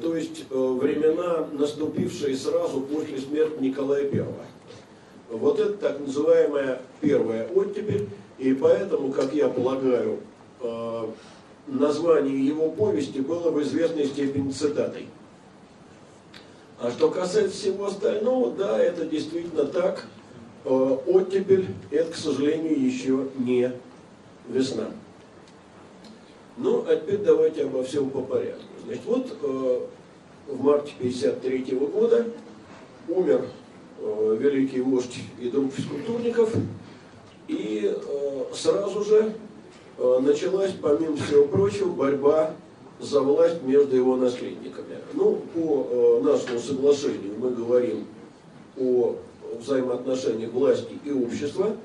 то есть времена, наступившие сразу после смерти Николая I. Вот это так называемая первая оттепель, и поэтому, как я полагаю, название его повести было в известной степени цитатой. А что касается всего остального, да, это действительно так. Э, оттепель – это, к сожалению, еще не весна. Ну, а теперь давайте обо всем по порядку. Значит, вот э, в марте 1953 года умер э, великий вождь и друг физкультурников, и сразу же началась, помимо всего прочего, борьба за власть между его наследниками. Ну, по э, нашему соглашению мы говорим о взаимоотношениях власти и общества,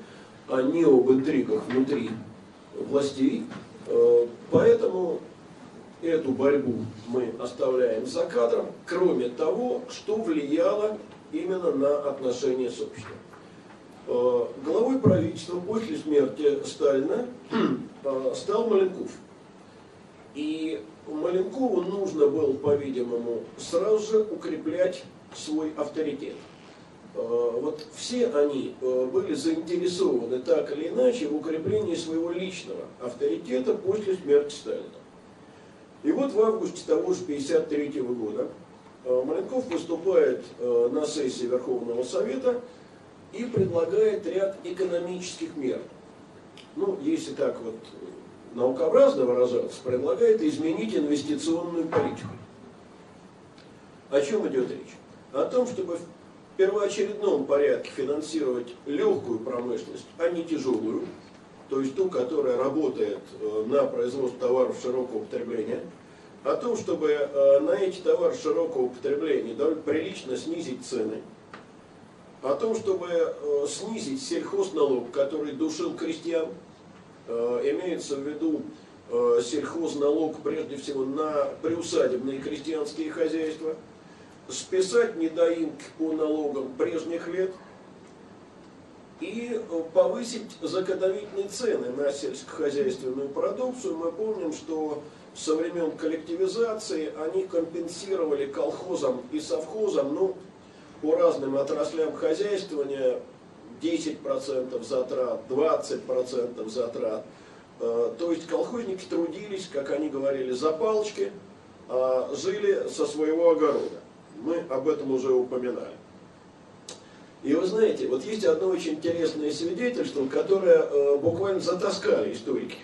а не об интригах внутри властей. Э, поэтому эту борьбу мы оставляем за кадром, кроме того, что влияло именно на отношения с обществом. Э, главой правительства после смерти Сталина э, стал Маленков. И Маленкову нужно было, по-видимому, сразу же укреплять свой авторитет. Э, вот все они были заинтересованы так или иначе в укреплении своего личного авторитета после смерти Сталина. И вот в августе того же 1953 года э, Маленков выступает на сессии Верховного Совета и предлагает ряд экономических мер. Ну, если так вот наукообразно выражаться, предлагает изменить инвестиционную политику. О чем идет речь? О том, чтобы в первоочередном порядке финансировать легкую промышленность, а не тяжелую, то есть ту, которая работает э, на производство товаров широкого потребления, о том, чтобы э, на эти товары широкого потребления довольно прилично снизить цены, о том, чтобы э, снизить сельхозналог, который душил крестьян, имеется в виду сельхозналог прежде всего на приусадебные крестьянские хозяйства, списать недоимки по налогам прежних лет и э, повысить заготовительные цены на сельскохозяйственную продукцию. Мы помним, что со времен коллективизации они компенсировали колхозам и совхозам, ну, по разным отраслям хозяйствования 10% затрат, 20% затрат. Э, то есть колхозники трудились, как они говорили, за палочки, а жили со своего огорода. Мы об этом уже упоминали. И вы знаете, вот есть одно очень интересное свидетельство, которое э, буквально затаскали историки.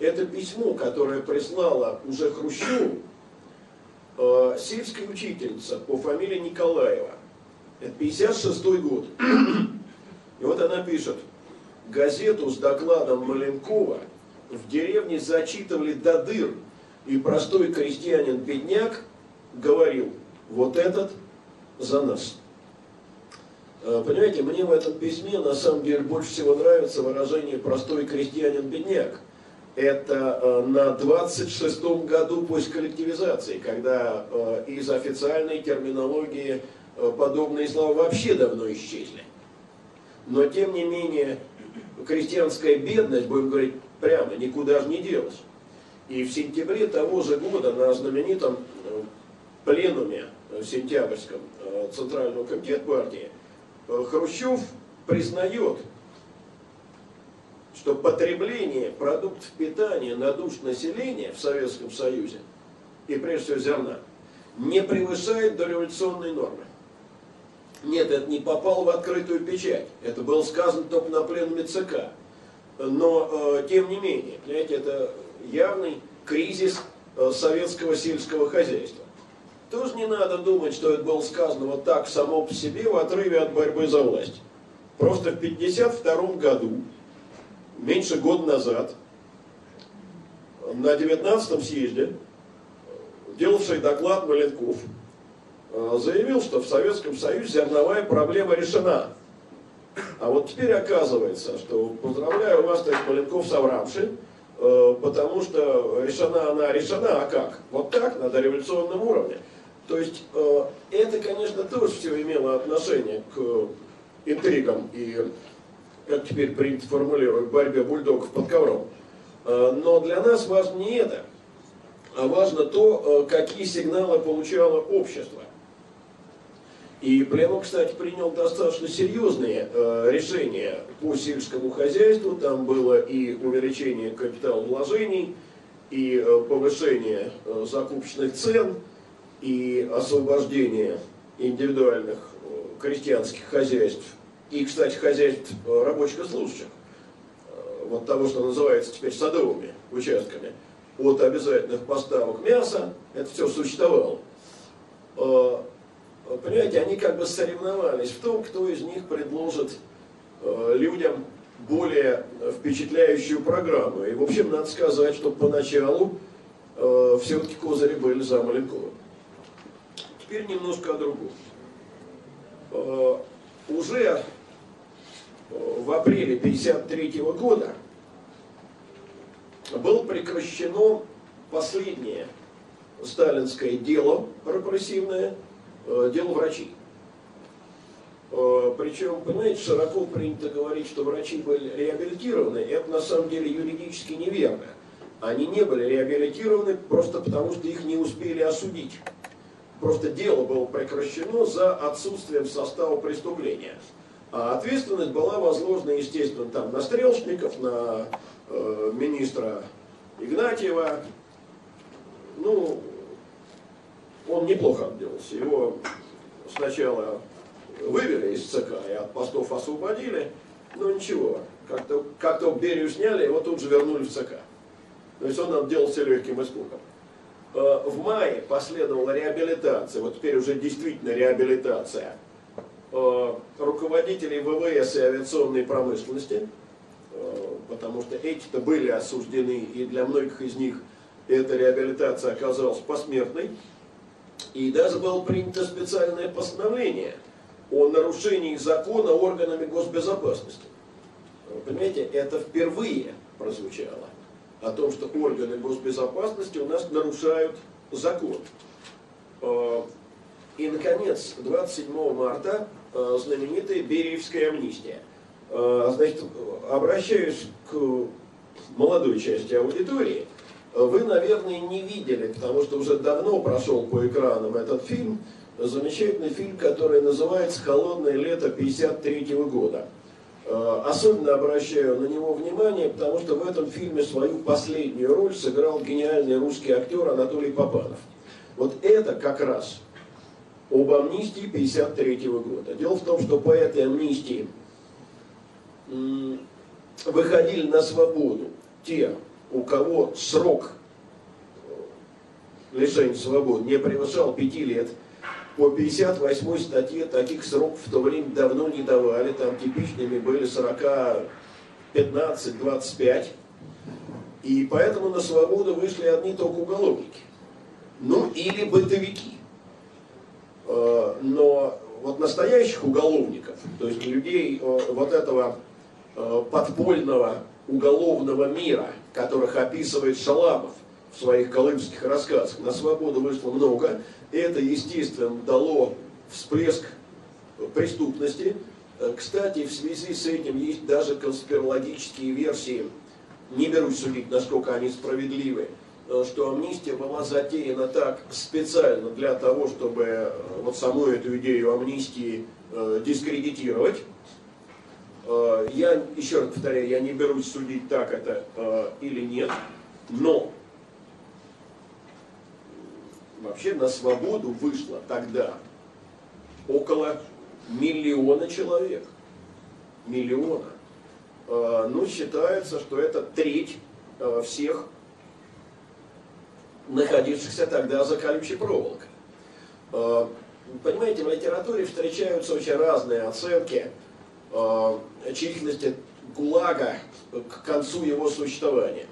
Это письмо, которое прислала уже Хрущеву э, сельская учительница по фамилии Николаева. Это 56 год. И вот она пишет, газету с докладом Маленкова в деревне зачитывали до дыр, и простой крестьянин-бедняк говорил, вот этот за нас. Э, понимаете, мне в этом письме на самом деле больше всего нравится выражение «простой крестьянин-бедняк». Это э, на 26-м году после коллективизации, когда э, из официальной терминологии подобные слова вообще давно исчезли но тем не менее крестьянская бедность, будем говорить прямо, никуда же не делась. И в сентябре того же года на знаменитом пленуме э, сентябрьском Центрального комитета партии Хрущев признает, что потребление продуктов питания на душ населения в Советском Союзе, и прежде всего зерна, не превышает дореволюционной нормы. Нет, это не попало в открытую печать. Это было сказано только на пленуме ЦК. Но, э, тем не менее, понимаете, это явный кризис э, советского сельского хозяйства. Тоже не надо думать, что это было сказано вот так само по себе в отрыве от борьбы за власть. Просто в 1952 году, меньше года назад, на 19-м съезде, делавший доклад Маленков, Э, заявил, что в Советском Союзе зерновая проблема решена. А вот теперь оказывается, что поздравляю вас, товарищ Маленков, совравший, э, потому что решена она решена, а как? Вот так, на дореволюционном уровне. То есть э, это, конечно, тоже все имело отношение к интригам и, как теперь принято формулировать, борьбе бульдогов под ковром. Но для нас важно не это. а важно то, какие сигналы получало общество. И пленум, кстати, принял достаточно серьезные э, решения по сельскому хозяйству. Там было и увеличение капиталовложений, и э, повышение э, закупочных цен, и освобождение индивидуальных э, крестьянских хозяйств, и, кстати, хозяйств э, рабочих и служащих, э, вот того, что называется теперь садовыми участками, от обязательных поставок мяса, это все существовало. Понимаете, они как бы соревновались в том, кто из них предложит людям более впечатляющую программу. И, в общем, надо сказать, что поначалу все-таки козыри были за Маленковым. Теперь немножко о другом. Э, уже э, в апреле 1953 года было прекращено последнее сталинское дело репрессивное – Э, дело врачей. Причем, понимаете, широко принято говорить, что врачи были реабилитированы. Это на самом деле юридически неверно. Они не были реабилитированы просто потому, что их не успели осудить. Просто дело было прекращено за отсутствием состава преступления. А ответственность была возложена, естественно, там на Стрелочников, на э, министра Игнатьева. Ну, он неплохо отделался. Его сначала вывели из ЦК и от постов освободили, но ничего, как-то как, -то, Берию сняли, его тут же вернули в ЦК. То есть он отделался легким испугом. Э, в мае последовала реабилитация, вот теперь уже действительно реабилитация э, руководителей ВВС и авиационной промышленности, э, потому что эти-то были осуждены, и для многих из них эта реабилитация оказалась посмертной. И даже было принято специальное постановление о нарушении закона органами госбезопасности. Вы понимаете, это впервые прозвучало о том, что органы госбезопасности у нас нарушают закон. Э, и, наконец, 27 марта э, знаменитая Бериевская амнистия. Э, значит, обращаюсь к молодой части аудитории – вы, наверное, не видели, потому что уже давно прошел по экранам этот фильм, замечательный фильм, который называется «Холодное лето 53 года». Э, особенно обращаю на него внимание, потому что в этом фильме свою последнюю роль сыграл гениальный русский актер Анатолий Попанов. Вот это как раз об амнистии 53 года. Дело в том, что по этой амнистии выходили на свободу те, у кого срок лишения свободы не превышал 5 лет, по 58 статье таких сроков в то время давно не давали, там типичными были 40, 15, 25. И поэтому на свободу вышли одни только уголовники. Ну, или бытовики. Э, но вот настоящих уголовников, то есть людей э, вот этого э, подпольного уголовного мира, которых описывает Шаламов в своих колымских рассказах. На свободу вышло много. Это, естественно, дало всплеск преступности. Кстати, в связи с этим есть даже конспирологические версии, не берусь судить, насколько они справедливы, что амнистия была затеяна так специально для того, чтобы э, вот саму эту идею амнистии э, дискредитировать. Э, я, еще раз повторяю, я не берусь судить, так это э, или нет, но вообще на свободу вышло тогда около миллиона человек. Миллиона. Э, ну, считается, что это треть всех находившихся тогда за колючей проволокой. Понимаете, в литературе встречаются очень разные оценки Э, численности ГУЛАГа к концу его существования.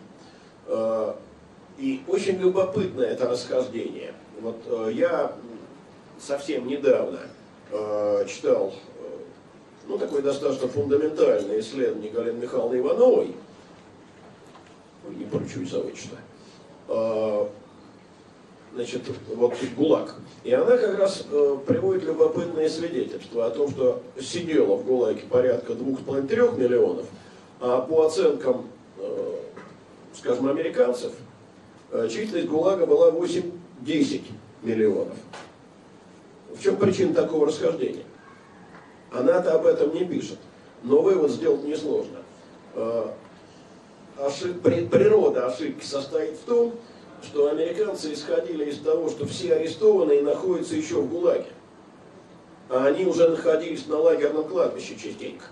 Э, и очень любопытное это расхождение. Вот э, я совсем недавно читал ну, такое достаточно фундаментальное исследование Галины Михайловны Ивановой, не поручусь за отчество, значит, вот ГУЛАГ. И она как раз э, приводит любопытные свидетельства о том, что сидело в ГУЛАГе порядка 2,5-3 миллионов, а по оценкам, э, скажем, американцев, численность ГУЛАГа была 8-10 миллионов. В чем причина такого расхождения? Она-то об этом не пишет. Но вывод сделать несложно. Ошиб... Природа ошибки состоит в том, что американцы исходили из того, что все арестованные находятся еще в ГУЛАГе. А они уже находились на лагерном кладбище частенько.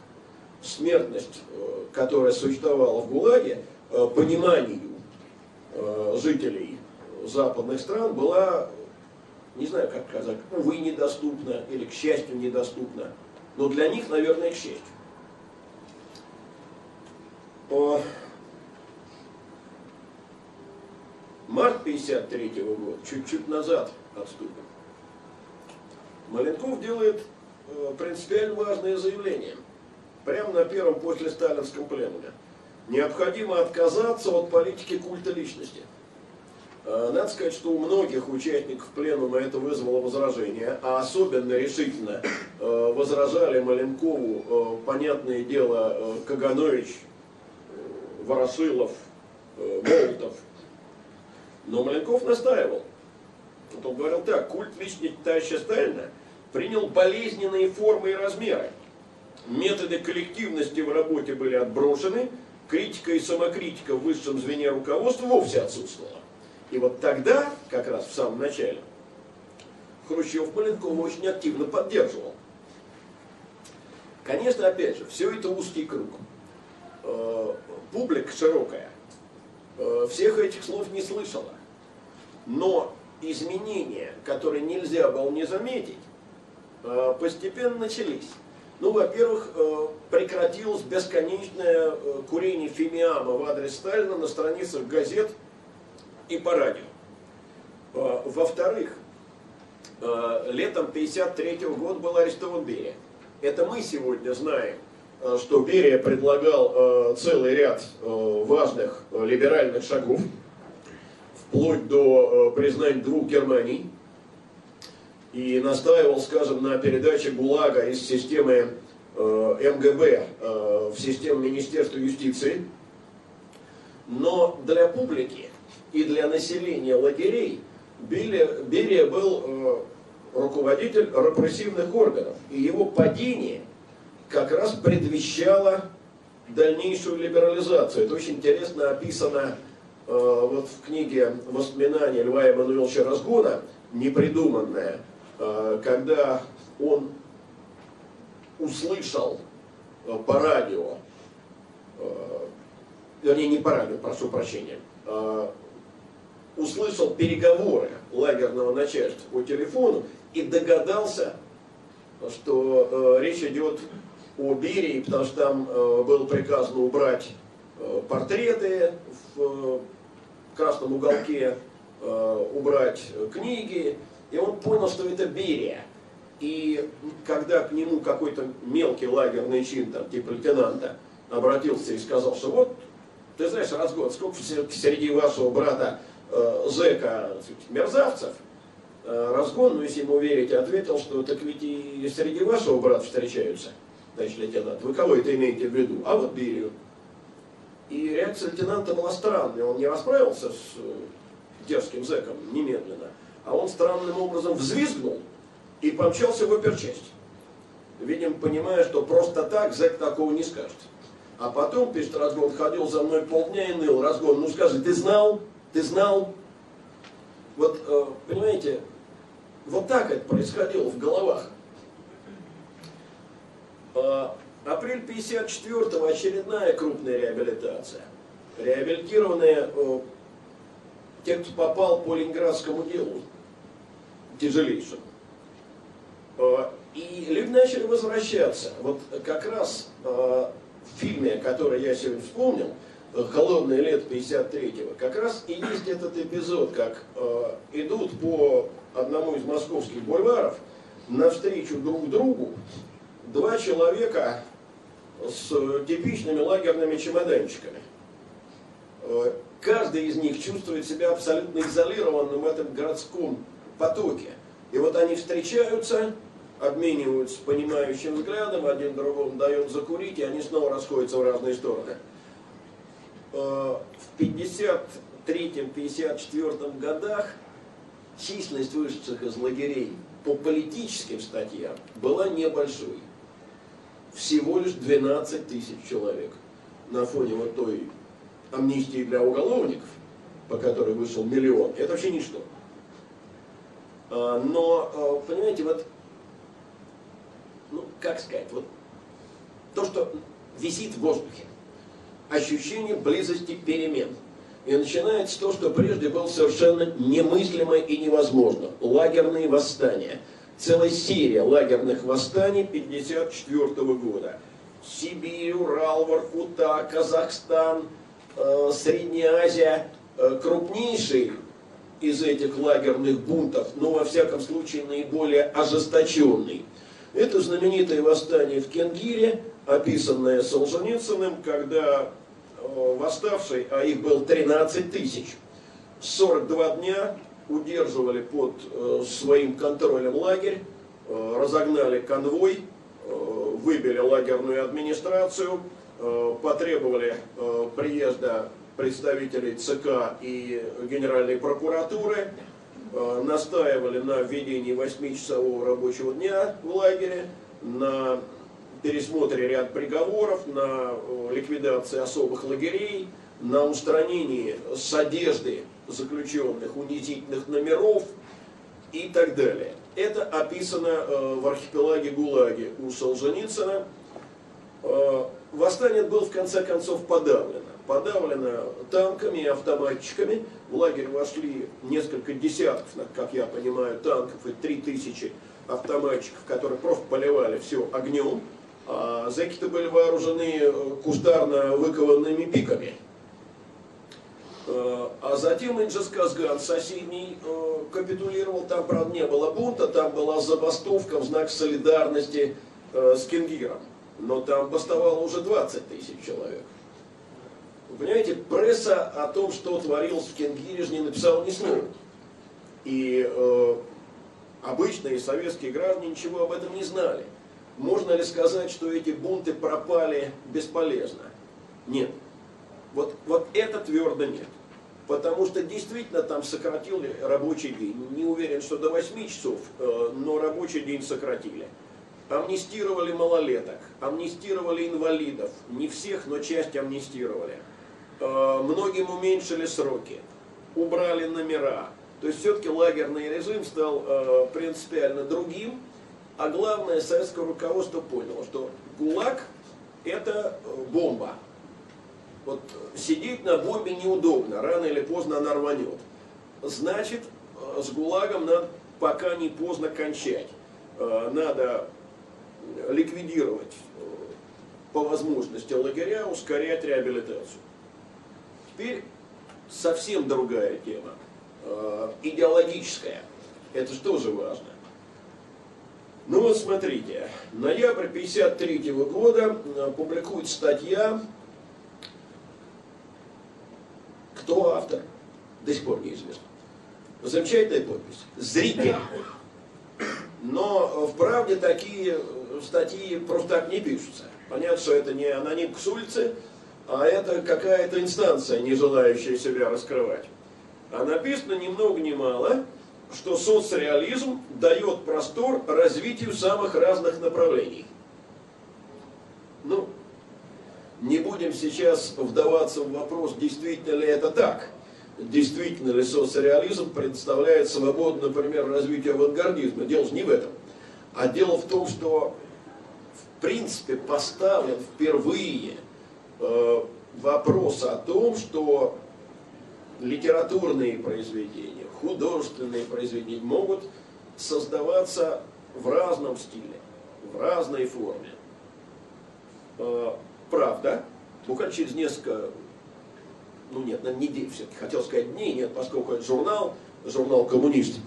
Смертность, э, которая существовала в ГУЛАГе, э, пониманию э, жителей западных стран была, не знаю как сказать, увы, недоступна или к счастью недоступна. Но для них, наверное, к счастью. Март 53 -го года, чуть-чуть назад отступим. Маленков делает э, принципиально важное заявление. Прямо на первом после сталинском пленуме. Необходимо отказаться от политики культа личности. Э, надо сказать, что у многих участников пленума это вызвало возражение, а особенно решительно э, возражали Маленкову, понятное дело, Каганович, Ворошилов, Молотов, но Маленков настаивал. Вот он говорил так, культ личности товарища Сталина принял болезненные формы и размеры. Методы коллективности в работе были отброшены, критика и самокритика в высшем звене руководства вовсе отсутствовала. И вот тогда, как раз в самом начале, Хрущев Маленкова очень активно поддерживал. Конечно, опять же, все это узкий круг. Э, публика широкая. Э, всех этих слов не слышала. Но изменения, которые нельзя было не заметить, э, постепенно начались. Ну, во-первых, прекратилось бесконечное курение фимиама в адрес Сталина на страницах газет и по радио. Во-вторых, летом 1953 года был арестован Берия. Это мы сегодня знаем, что Берия предлагал целый ряд важных либеральных шагов, вплоть до признания двух Германий, и настаивал, скажем, на передаче ГУЛАГа из системы МГБ в систему Министерства юстиции. Но для публики и для населения лагерей Берия, был э, руководитель репрессивных органов, и его падение как раз предвещало дальнейшую либерализацию. Это очень интересно описано Э, вот в книге «Воспоминания Льва Эммануиловича Разгона», непридуманная, э, когда он услышал по радио, вернее не по радио, прошу прощения, услышал переговоры лагерного начальства по телефону и догадался, что речь идет о Берии, потому что там было приказано убрать портреты в красном уголке э, убрать книги, и он понял, что это Берия. И когда к нему какой-то мелкий лагерный чин, там, типа лейтенанта, обратился и сказал, что вот, ты знаешь, Разгон, сколько среди вашего брата э, зэка мерзавцев, э, Разгон, ну если ему верить, ответил, что так ведь и среди вашего брата встречаются, значит, лейтенант. Вы кого это имеете в виду? А вот Берию. И реакция лейтенанта была странной. Он не расправился с э, дерзким зэком немедленно, а он странным образом взвизгнул и помчался в оперчасть. Видимо, понимая, что просто так зэк такого не скажет. А потом, пишет Разгон, ходил за мной полдня и ныл. Разгон, ну скажи, ты знал? Ты знал? Вот, э, понимаете, вот так это происходило в головах. А, Апрель 54-го очередная крупная реабилитация. Реабилитированные э, те, кто попал по Ленинградскому делу, тяжелейшему. Э, и люди начали возвращаться. Вот как раз э, в фильме, который я сегодня вспомнил, «Холодное лето 53-го», как раз и есть этот эпизод, как э, идут по одному из московских бульваров навстречу друг другу два человека с типичными лагерными чемоданчиками. Э, каждый из них чувствует себя абсолютно изолированным в этом городском потоке. И вот они встречаются, обмениваются понимающим взглядом, один другому дает закурить, и они снова расходятся в разные стороны. Э, в 53 53-54 годах численность вышедших из лагерей по политическим статьям была небольшой. Всего лишь 12 тысяч человек. На фоне вот той амнистии для уголовников, по которой вышел миллион, это вообще ничто. А, но, а, понимаете, вот, ну, как сказать, вот то, что висит в воздухе, ощущение близости перемен. И начинается того, что прежде было совершенно немыслимо и невозможно. Лагерные восстания. Целая серия лагерных восстаний 1954 года. Сибирь, Урал, Воркута, Казахстан, э, Средняя Азия. Э, крупнейший из этих лагерных бунтов, но во всяком случае наиболее ожесточенный. Это знаменитое восстание в Кенгире, описанное Солженицыным, когда э, восставший, а их было 13 тысяч, 42 дня удерживали под э, своим контролем лагерь, э, разогнали конвой, выбили лагерную администрацию, потребовали приезда представителей ЦК и Генеральной прокуратуры, настаивали на введении 8-часового рабочего дня в лагере, на пересмотре ряд приговоров, на э, ликвидации особых лагерей, на устранении с одежды заключенных унизительных номеров и так далее. Это описано э, в архипелаге ГУЛАГе у Солженицына. Э, восстание было в конце концов подавлено. Подавлено танками и автоматчиками. В лагерь вошли несколько десятков, как я понимаю, танков и три тысячи автоматчиков, которые просто поливали все огнем. А зэки-то были вооружены э, кустарно выкованными пиками. Э, а затем Инджасказган соседний э, капитулировал, там, правда, не было бунта, там была забастовка в знак солидарности с Кенгиром. Но там бастовало уже 20 тысяч человек. Вы понимаете, пресса о том, что творилось в Кенгире, же не написала ни слова. И э, обычные советские граждане ничего об этом не знали. Можно ли сказать, что эти бунты пропали бесполезно? Нет. Вот, вот это твердо нет. Потому что действительно там сократили рабочий день. Не уверен, что до 8 часов, э, но рабочий день сократили. Амнистировали малолеток, амнистировали инвалидов. Не всех, но часть амнистировали. Э, многим уменьшили сроки, убрали номера. То есть все-таки лагерный режим стал э, принципиально другим. А главное, советское руководство поняло, что ГУЛАГ это э, бомба. Вот сидеть на бомбе неудобно, рано или поздно она рванет. Значит, э, с ГУЛАГом надо пока не поздно кончать. Э, надо ликвидировать по возможности лагеря, ускорять реабилитацию. Теперь совсем другая тема, идеологическая. Это же тоже важно. Ну вот смотрите, ноябрь 53 года э, публикует статья, кто автор, до сих пор неизвестно. Замечательная подпись. Зритель. Но в правде такие статьи просто так не пишутся. Понятно, что это не анонимка с улицы, а это какая-то инстанция, не желающая себя раскрывать. А написано ни много ни мало – что соцреализм дает простор развитию самых разных направлений. Ну, не будем сейчас вдаваться в вопрос, действительно ли это так. Действительно ли соцреализм представляет свободу, например, развития авангардизма. Дело не в этом. А дело в том, что в принципе поставлен впервые э, вопрос о том, что литературные произведения, художественные произведения могут создаваться в разном стиле, в разной форме. А, правда, буквально через несколько, ну нет, на недель все-таки, хотел сказать дней, нет, поскольку это журнал, журнал «Коммунист»,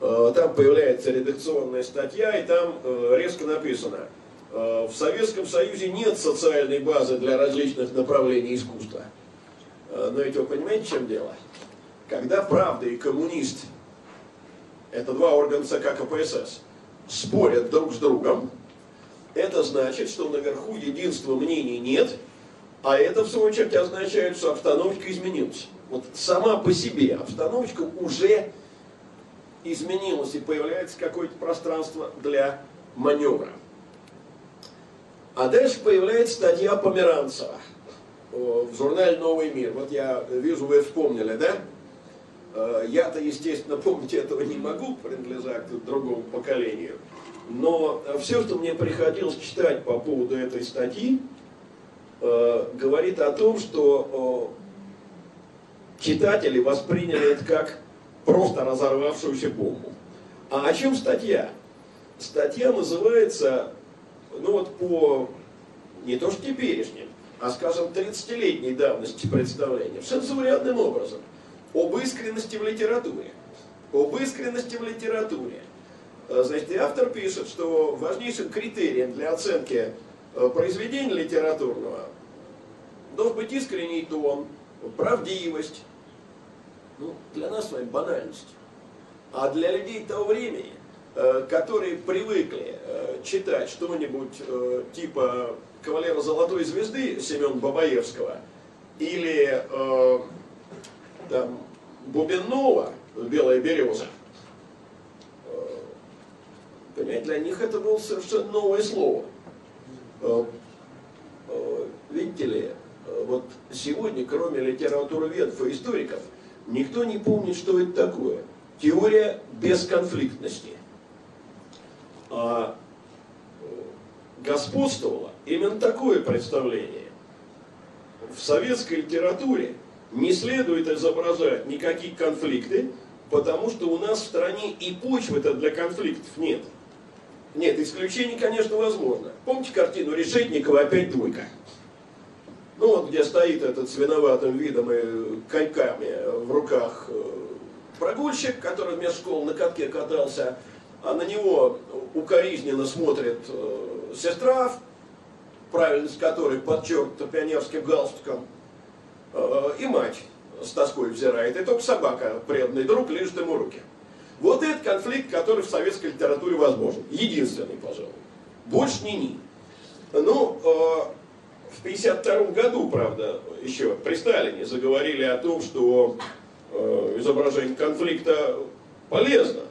а, там появляется редакционная статья, и там э, резко написано, «А, в Советском Союзе нет социальной базы для различных направлений искусства. Но ведь вы понимаете, чем дело? Когда правда и коммунист, это два органа ЦК КПСС, спорят друг с другом, это значит, что наверху единства мнений нет, а это, в свою очередь, означает, что обстановка изменилась. вот сама по себе обстановочка уже изменилась и появляется какое-то пространство для маневра. А дальше появляется статья Померанцева в журнале «Новый мир». Вот я вижу, вы вспомнили, да? Э, я-то, естественно, помнить этого не могу, принадлежа к другому поколению. Но все, что мне приходилось читать по поводу этой статьи, э, говорит о том, что читатели восприняли это как просто разорвавшуюся бомбу. А о чем статья? Статья называется, ну вот по не то что теперешним, а скажем 30-летней давности представления, совершенно заурядным образом, об искренности в литературе. Об искренности в литературе. Э, значит, и автор пишет, что важнейшим критерием для оценки э, произведения литературного должен быть искренний тон, правдивость, ну, для нас с вами банальность. А для людей того времени, э, которые привыкли читать что-нибудь типа «Кавалера Золотой Звезды» Семена Бабаевского или там, Бубенова «Белая береза», понимаете, для них это было совершенно новое слово. Видите ли, вот сегодня, кроме литературоведов и историков, никто не помнит, что это такое. Теория бесконфликтности. А э, господствовало именно такое представление. В советской литературе не следует изображать никакие конфликты, потому что у нас в стране и почвы-то для конфликтов нет. Нет, исключений, конечно, возможно. Помните картину Решетникова «Опять двойка»? Ну вот где стоит этот с виноватым видом и коньками в руках э, прогульщик, который вместо школы на катке катался, а на него укоризненно смотрит э, сестра, правильность которой подчеркнута пионерским галстуком, и мать с тоской взирает, и только собака, преданный друг, лежит ему руки. Вот этот конфликт, который в советской литературе возможен. Единственный, пожалуй. Больше ни ни. Ну, в 1952 году, правда, еще при Сталине заговорили о том, что э, изображение конфликта полезно.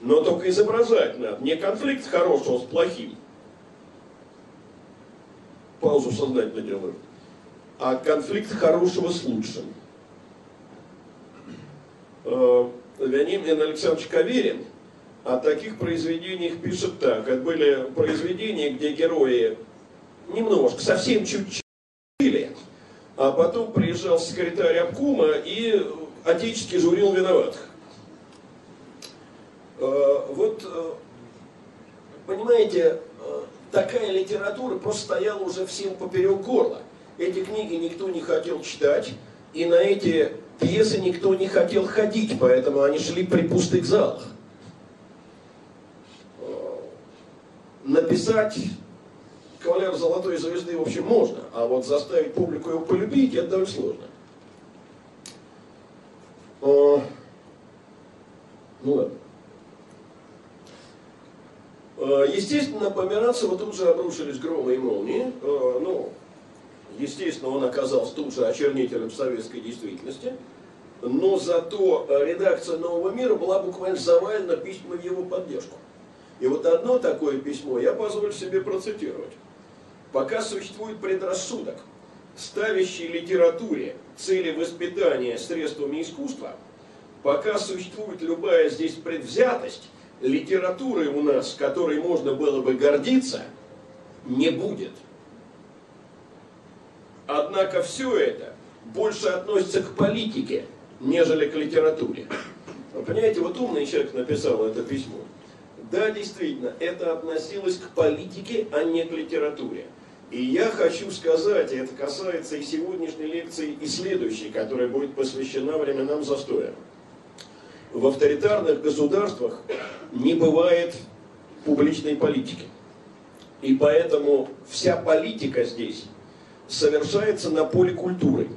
Но только изображать надо. Не конфликт хорошего с плохим. Паузу сознательно делаю. А конфликт хорошего с лучшим. Э, Вениамин Александрович Каверин о таких произведениях пишет так. Это были произведения, где герои немножко, совсем чуть-чуть, а потом приезжал секретарь обкума и отечески журил виноватых. А, вот, э, понимаете, э, такая литература просто стояла уже всем поперек горла. Эти книги никто не хотел читать, и на эти пьесы никто не хотел ходить, поэтому они шли при пустых залах. Написать кавалер золотой звезды, в общем, можно, а вот заставить публику его полюбить, это довольно сложно. О, ну ладно. Естественно, по Миранцеву тут же обрушились громы и молнии. Ну, естественно, он оказался тут же очернителем советской действительности. Но зато редакция «Нового мира» была буквально завалена письмами его поддержку. И вот одно такое письмо я позволю себе процитировать. Пока существует предрассудок, ставящий литературе цели воспитания средствами искусства, пока существует любая здесь предвзятость, литературы у нас, которой можно было бы гордиться, не будет. Однако все это больше относится к политике, нежели к литературе. Вы понимаете, вот умный человек написал это письмо. Да, действительно, это относилось к политике, а не к литературе. И я хочу сказать, и это касается и сегодняшней лекции, и следующей, которая будет посвящена временам застоя. В авторитарных государствах не бывает публичной политики. И поэтому вся политика здесь совершается на поле культуры.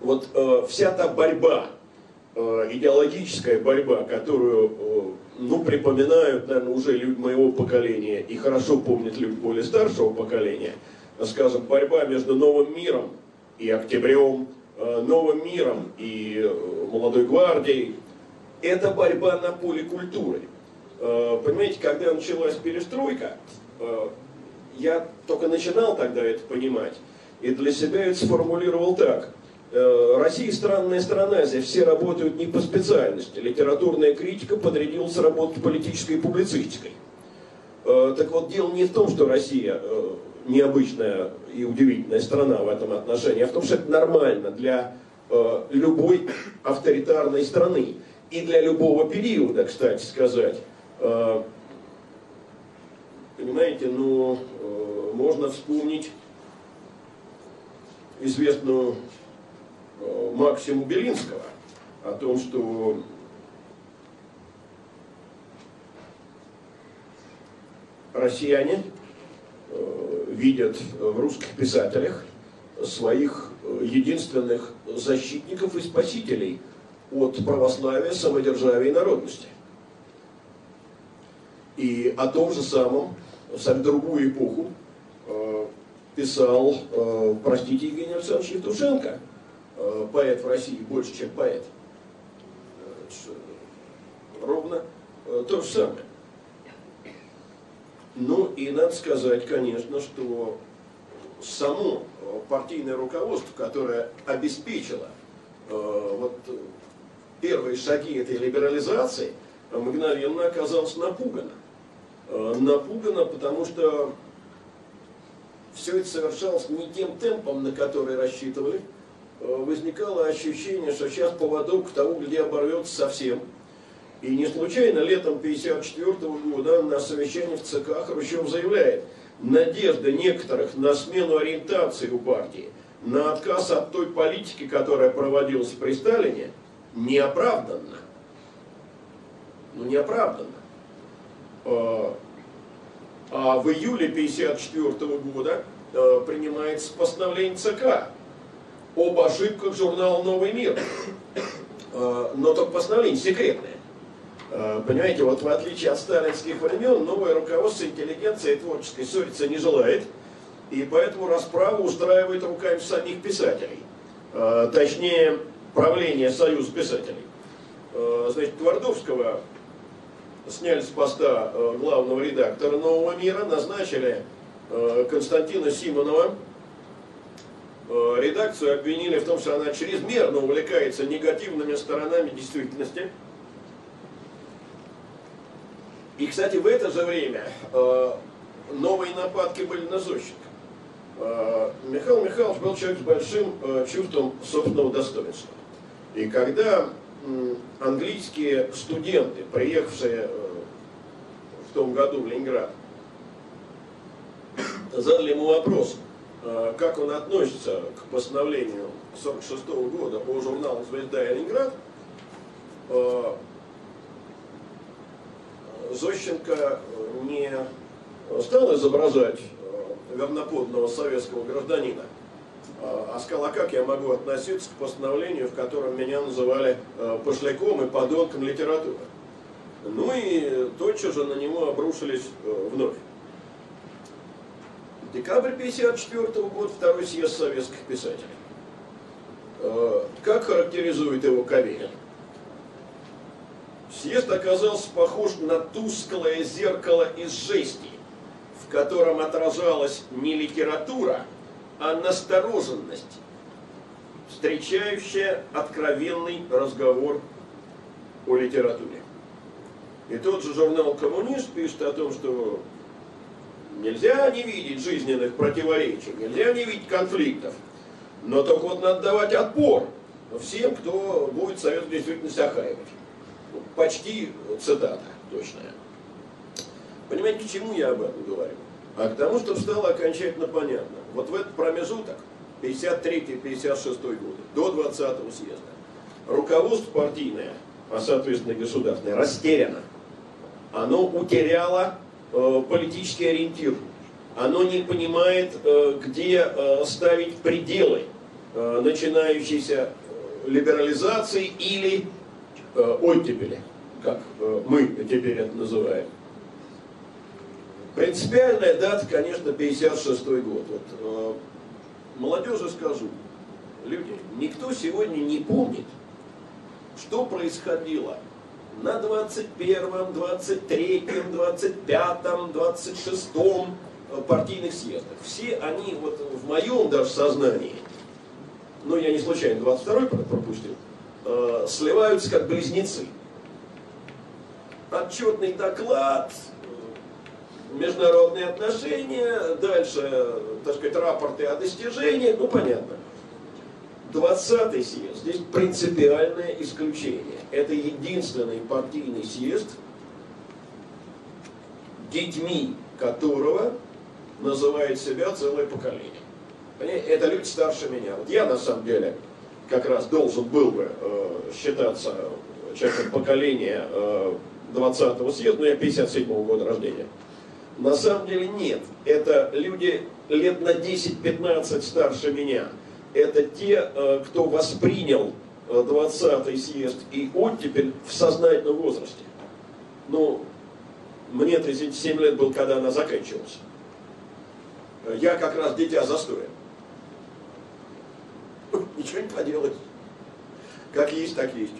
Вот э, вся та борьба, э, идеологическая борьба, которую э, ну, припоминают, наверное, уже люди моего поколения и хорошо помнят люди более старшего поколения, скажем, борьба между новым миром и октябрем, э, Новым миром и э, Молодой гвардией, это борьба на поле культуры. Э, понимаете, когда началась перестройка, э, я только начинал тогда это понимать, и для себя это сформулировал так. Э, Россия странная страна, здесь все работают не по специальности. Литературная критика подрядилась работать политической и публицистикой. Так вот, дело не в том, что Россия необычная и удивительная страна в этом отношении, а в том, что это нормально для любой авторитарной страны и для любого периода, кстати сказать. Понимаете, ну, можно вспомнить известную э, Максиму Белинского о том, что россияне э, видят в русских писателях своих э, единственных защитников и спасителей от православия, самодержавия и народности. И о том же самом в другую эпоху писал, э, простите, Евгений Александрович Евтушенко, э, поэт в России больше, чем поэт. Ровно то же самое. Ну и надо сказать, конечно, что само партийное руководство, которое обеспечило вот первые шаги этой либерализации, мгновенно оказалось напугано. Напугано, потому что все это совершалось не тем темпом, на который рассчитывали, э, возникало ощущение, что сейчас поводок к тому, где оборвется совсем. И не случайно летом 1954 года на совещании в ЦК Хрущев заявляет, надежда некоторых на смену ориентации у партии, на отказ от той политики, которая проводилась при Сталине, неоправданна. Ну, неоправданна. А в июле 1954 года э, принимается постановление ЦК об ошибках журнала «Новый мир». Э, но только постановление секретное. Э, понимаете, вот в отличие от сталинских времен, новое руководство интеллигенции и творческой ссориться не желает, и поэтому расправу устраивает руками самих писателей. Точнее, правление Союза писателей. Значит, Твардовского сняли с поста э, главного редактора «Нового мира», назначили э, Константина Симонова. Э, редакцию обвинили в том, что она чрезмерно увлекается негативными сторонами действительности. И, кстати, в это же время новые нападки были на Зощенко. Михаил Михайлович был человек с большим чувством собственного достоинства. И когда английские студенты, приехавшие э, в том году в Ленинград, задали ему вопрос, э, как он относится к постановлению 1946 года по журналу «Звезда и Ленинград», э, Зощенко не стал изображать верноподного советского гражданина, а сказал, а как я могу относиться к постановлению, в котором меня называли э, пошляком и подонком литературы? Ну и тотчас же на него обрушились э, вновь. Декабрь 1954 года, второй съезд советских писателей. Э, как характеризует его Каверин? Съезд оказался похож на тусклое зеркало из жести, в котором отражалась не литература, а настороженность, встречающая откровенный разговор о литературе. И тот же журнал «Коммунист» пишет о том, что нельзя не видеть жизненных противоречий, нельзя не видеть конфликтов, но только вот надо давать отпор всем, кто будет совет действительность охаивать. Почти цитата точная. Понимаете, к чему я об этом говорю? А к тому, что стало окончательно понятно. Вот в этот промежуток, 53-56 годы, до 20-го съезда, руководство партийное, а соответственно государственное, растеряно. Оно утеряло э, политический ориентир. Оно не понимает, э, где э, ставить пределы э, начинающейся э, либерализации или э, оттепели, как э, мы теперь это называем. Принципиальная дата, конечно, 56 год. Вот, э, молодежи скажу, люди, никто сегодня не помнит, что происходило на 21, 23, 25, 26 партийных съездах. Все они вот в моем даже сознании, но я не случайно 22 пропустил, э, сливаются как близнецы. Отчетный доклад, международные отношения, дальше, так сказать, рапорты о достижениях, ну понятно. 20-й съезд, здесь принципиальное исключение. Это единственный партийный съезд, детьми которого называет себя целое поколение. Это люди старше меня. Вот я на самом деле как раз должен был бы э, считаться человеком поколения э, 20-го съезда, но я 57-го года рождения. На самом деле нет. Это люди лет на 10-15 старше меня. Это те, э, кто воспринял 20-й э, съезд и оттепель в сознательном возрасте. Ну, мне 37 лет был, когда она заканчивалась. Я как раз дитя застоя. Ничего не поделать. Как есть, так есть.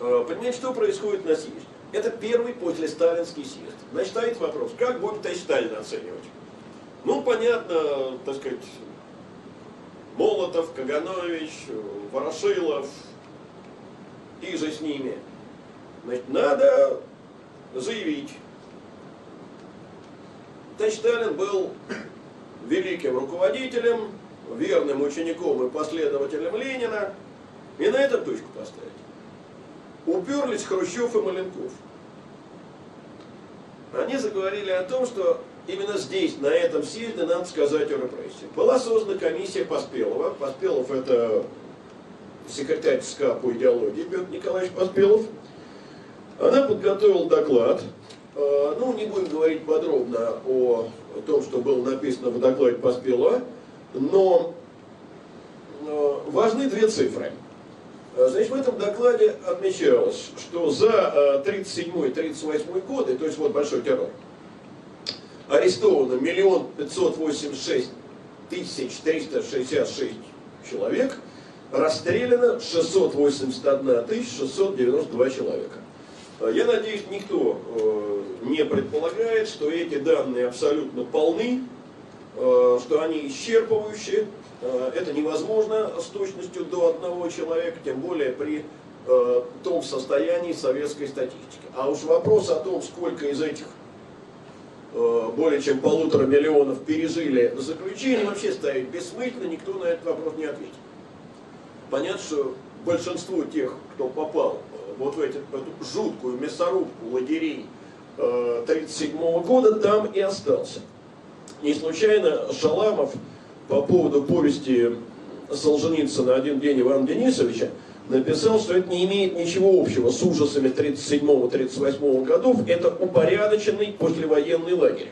Э, понимаете, что происходит на съезде? Это первый после сталинский съезд. Значит, стоит вопрос, как будем товарищ Сталина оценивать? Ну, понятно, так сказать, Молотов, Каганович, Ворошилов и же с ними. Значит, надо заявить. Товарищ Сталин был великим руководителем, верным учеником и последователем Ленина, и на этом точку поставить. Уперлись Хрущев и Маленков. Они заговорили о том, что именно здесь, на этом съезде, надо сказать о репрессиях. Была создана комиссия Поспелова. Поспелов это секретарь СКА по идеологии Петр Николаевич Поспелов. Она подготовила доклад. А, ну, не будем говорить подробно о том, что было написано в докладе Поспелова, но а, важны две цифры. А, значит, в этом докладе отмечалось, что за 37-38 годы, то есть вот большой террор, арестовано миллион пятьсот восемьдесят шесть тысяч триста шестьдесят шесть человек, расстреляно 681 тысяч 692 человека. Э, я надеюсь, никто э, не предполагает, что эти данные абсолютно полны, э, что они исчерпывающие. Это невозможно с точностью до одного человека, тем более при том состоянии советской статистики. А уж вопрос о том, сколько из этих более чем полутора миллионов пережили заключение, вообще ставить бессмысленно, никто на этот вопрос не ответит. Понятно, что большинство тех, кто попал вот в эти, эту жуткую мясорубку лагерей 1937 э, года, там и остался. Не случайно Шаламов по поводу повести Солженицына «Один день Ивана Денисовича» написал, что это не имеет ничего общего с ужасами 1937-1938 годов, это упорядоченный послевоенный лагерь.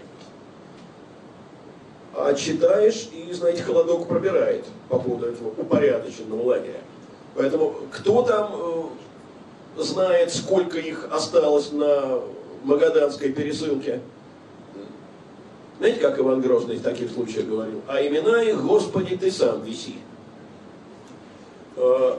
А читаешь, и, знаете, холодок пробирает по поводу этого упорядоченного лагеря. Поэтому кто там э, знает, сколько их осталось на Магаданской пересылке. Знаете, как Иван Грозный в таких случаях говорил? А имена их, Господи, Ты сам виси. Э,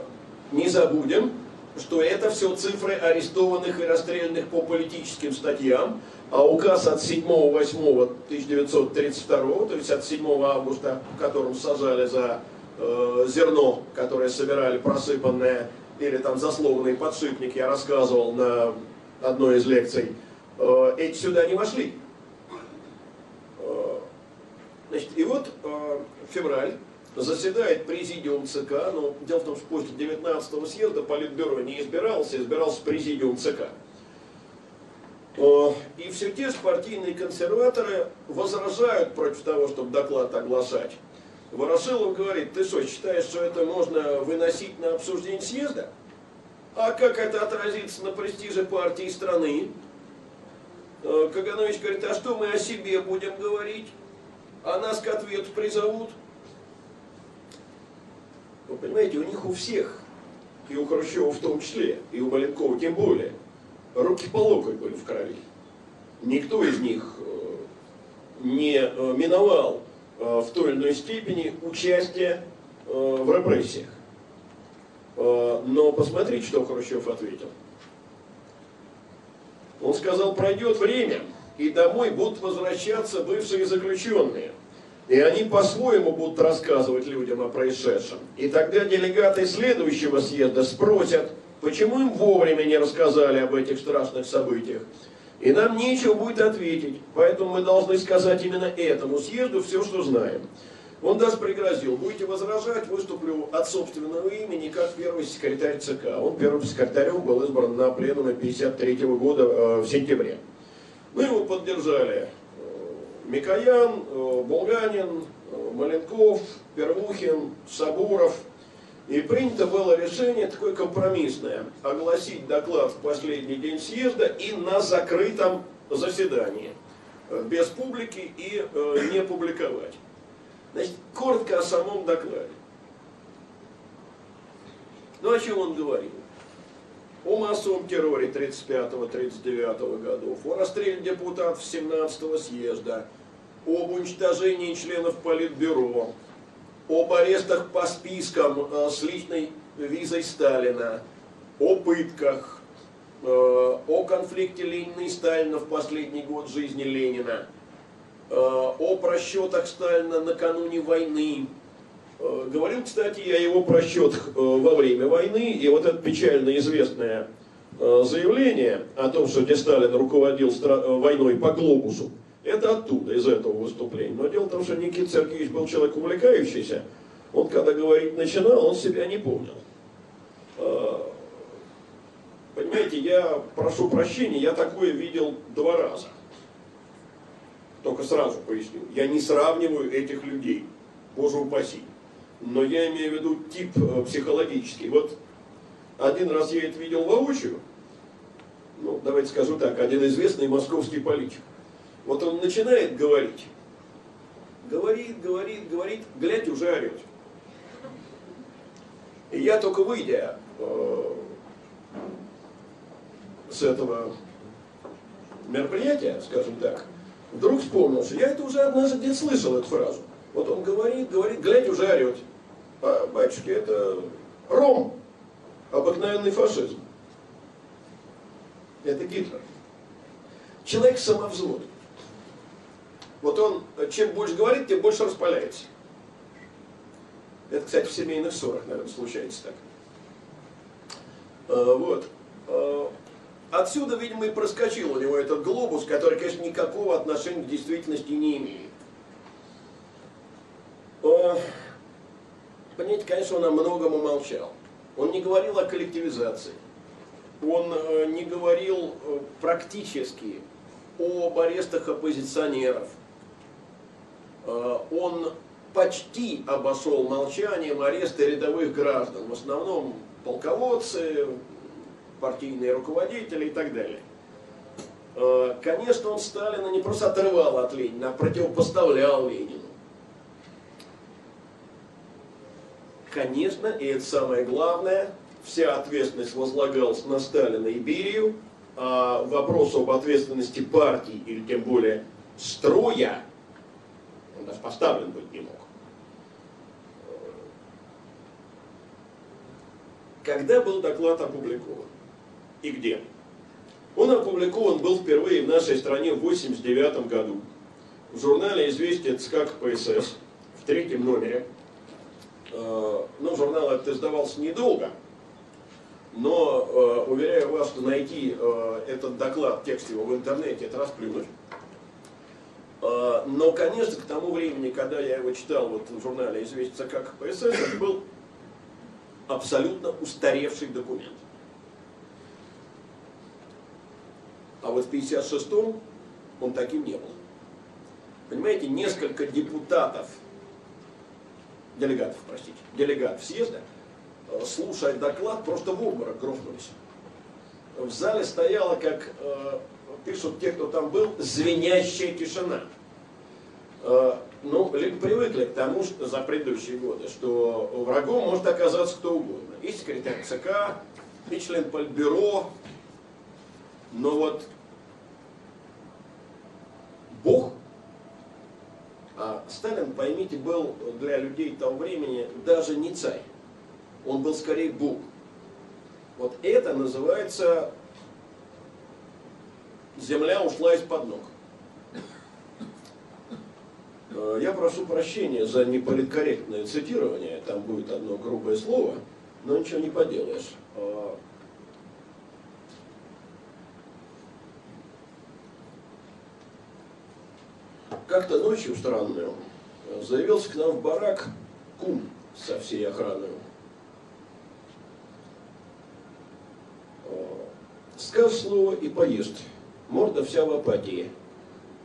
не забудем, что это все цифры арестованных и расстрелянных по политическим статьям, а указ от 7-8-1932, то есть от 7 августа, в котором сажали за э, зерно, которое собирали просыпанное или там заслованный подшипник, я рассказывал на одной из лекций, э, эти сюда не вошли. Э, значит, и вот э, февраль, заседает президиум ЦК, но дело в том, что после 19-го съезда Политбюро не избирался, избирался президиум ЦК. И все те же партийные консерваторы возражают против того, чтобы доклад оглашать. Ворошилов говорит, ты что, считаешь, что это можно выносить на обсуждение съезда? А как это отразится на престиже партии и страны? Э, Каганович говорит, а что мы о себе будем говорить? А нас к ответу призовут? Вы понимаете, у них у всех, и у Хрущева в том числе, и у Маленкова тем более, руки по локоть были в крови. Никто из них э, не э, миновал Э, в той или иной степени участие в репрессиях. Но посмотрите, что Хрущев ответил. Он сказал, пройдет время, и домой будут возвращаться бывшие заключенные. И они по-своему будут рассказывать людям о происшедшем. И тогда делегаты следующего съезда спросят, почему им вовремя не рассказали об этих страшных событиях. И нам нечего будет ответить, поэтому мы должны сказать именно этому съезду все, что знаем. Он даже пригрозил, будете возражать, выступлю от собственного имени, как первый секретарь ЦК. Он первым секретарем был избран на пленуме 1953 года э, в сентябре. Мы его поддержали Микоян, э, Булганин, э, Маленков, Первухин, Сабуров. И принято было решение такое компромиссное, огласить доклад в последний день съезда и на закрытом заседании, без публики и не публиковать. Значит, коротко о самом докладе. Ну, о чем он говорил? О массовом терроре 35-39 годов, о расстреле депутатов 17 съезда, об уничтожении членов Политбюро, об арестах по спискам э, с личной визой Сталина, о пытках, э, о конфликте Ленина и Сталина в последний год жизни Ленина, Э, о просчетах Сталина накануне войны. Говорил, кстати, я его просчетах во время войны, и вот это печально известное заявление о том, что где Сталин руководил войной по глобусу, это оттуда, из этого выступления. Но дело в том, что Никита Сергеевич был человек увлекающийся. Он, когда говорить начинал, он себя не помнил. Понимаете, я прошу прощения, я такое видел два раза. Только сразу поясню, я не сравниваю этих людей, боже упаси. Но я имею в виду тип э, психологический. Вот один раз я это видел воочию, ну, давайте скажу так, один известный московский политик. Вот он начинает говорить, говорит, говорит, говорит, глядь, уже орет. И я только выйдя э, с этого мероприятия, скажем так, вдруг вспомнил, что я это уже однажды где слышал, эту фразу. Вот он говорит, говорит, глядь, уже орет. А, батюшки, это ром, обыкновенный фашизм. Это Гитлер. Человек самовзвод. Вот он, чем больше говорит, тем больше распаляется. Это, кстати, в семейных ссорах, наверное, случается так. А, вот. А, Отсюда, видимо, и проскочил у него этот глобус, который, конечно, никакого отношения к действительности не имеет. Понимаете, конечно, он о многом умолчал. Он не говорил о коллективизации. Он э, не говорил э, практически об арестах оппозиционеров. Э, он почти обошел молчанием аресты рядовых граждан. В основном полководцы, партийные руководители и так далее. Э, конечно, он Сталина не просто отрывал от Ленина, а противопоставлял Ленину. Конечно, и это самое главное, вся ответственность возлагалась на Сталина и Берию, а вопрос об ответственности партии, или тем более строя, даже поставлен быть не мог. Когда был доклад опубликован? и где. Он опубликован был впервые в нашей стране в 1989 году в журнале «Известия ЦК КПСС» в третьем номере. Э, но журнал этот издавался недолго, но э, уверяю вас, что найти э, этот доклад, текст его в интернете, это расплюнуть. Но, конечно, к тому времени, когда я его читал вот в журнале «Известия ЦК КПСС», это был абсолютно устаревший документ. А вот в 56-м он таким не был. Понимаете, несколько депутатов, делегатов, простите, делегатов съезда, э, слушая доклад, просто в обморок грохнулись. В зале стояла, как э, пишут те, кто там был, звенящая тишина. Э, ну, либо привыкли к тому, что за предыдущие годы, что врагом может оказаться кто угодно. И секретарь ЦК, и член Политбюро. Но вот Бог, а Сталин, поймите, был для людей того времени даже не царь. Он был скорее Бог. Вот это называется земля ушла из-под ног. Э, я прошу прощения за неполиткорректное цитирование, там будет одно грубое слово, но ничего не поделаешь. Э, как-то ночью странную заявился к нам в барак кум со всей охраной. Э, скажешь слово и поест. Морда вся в апатии.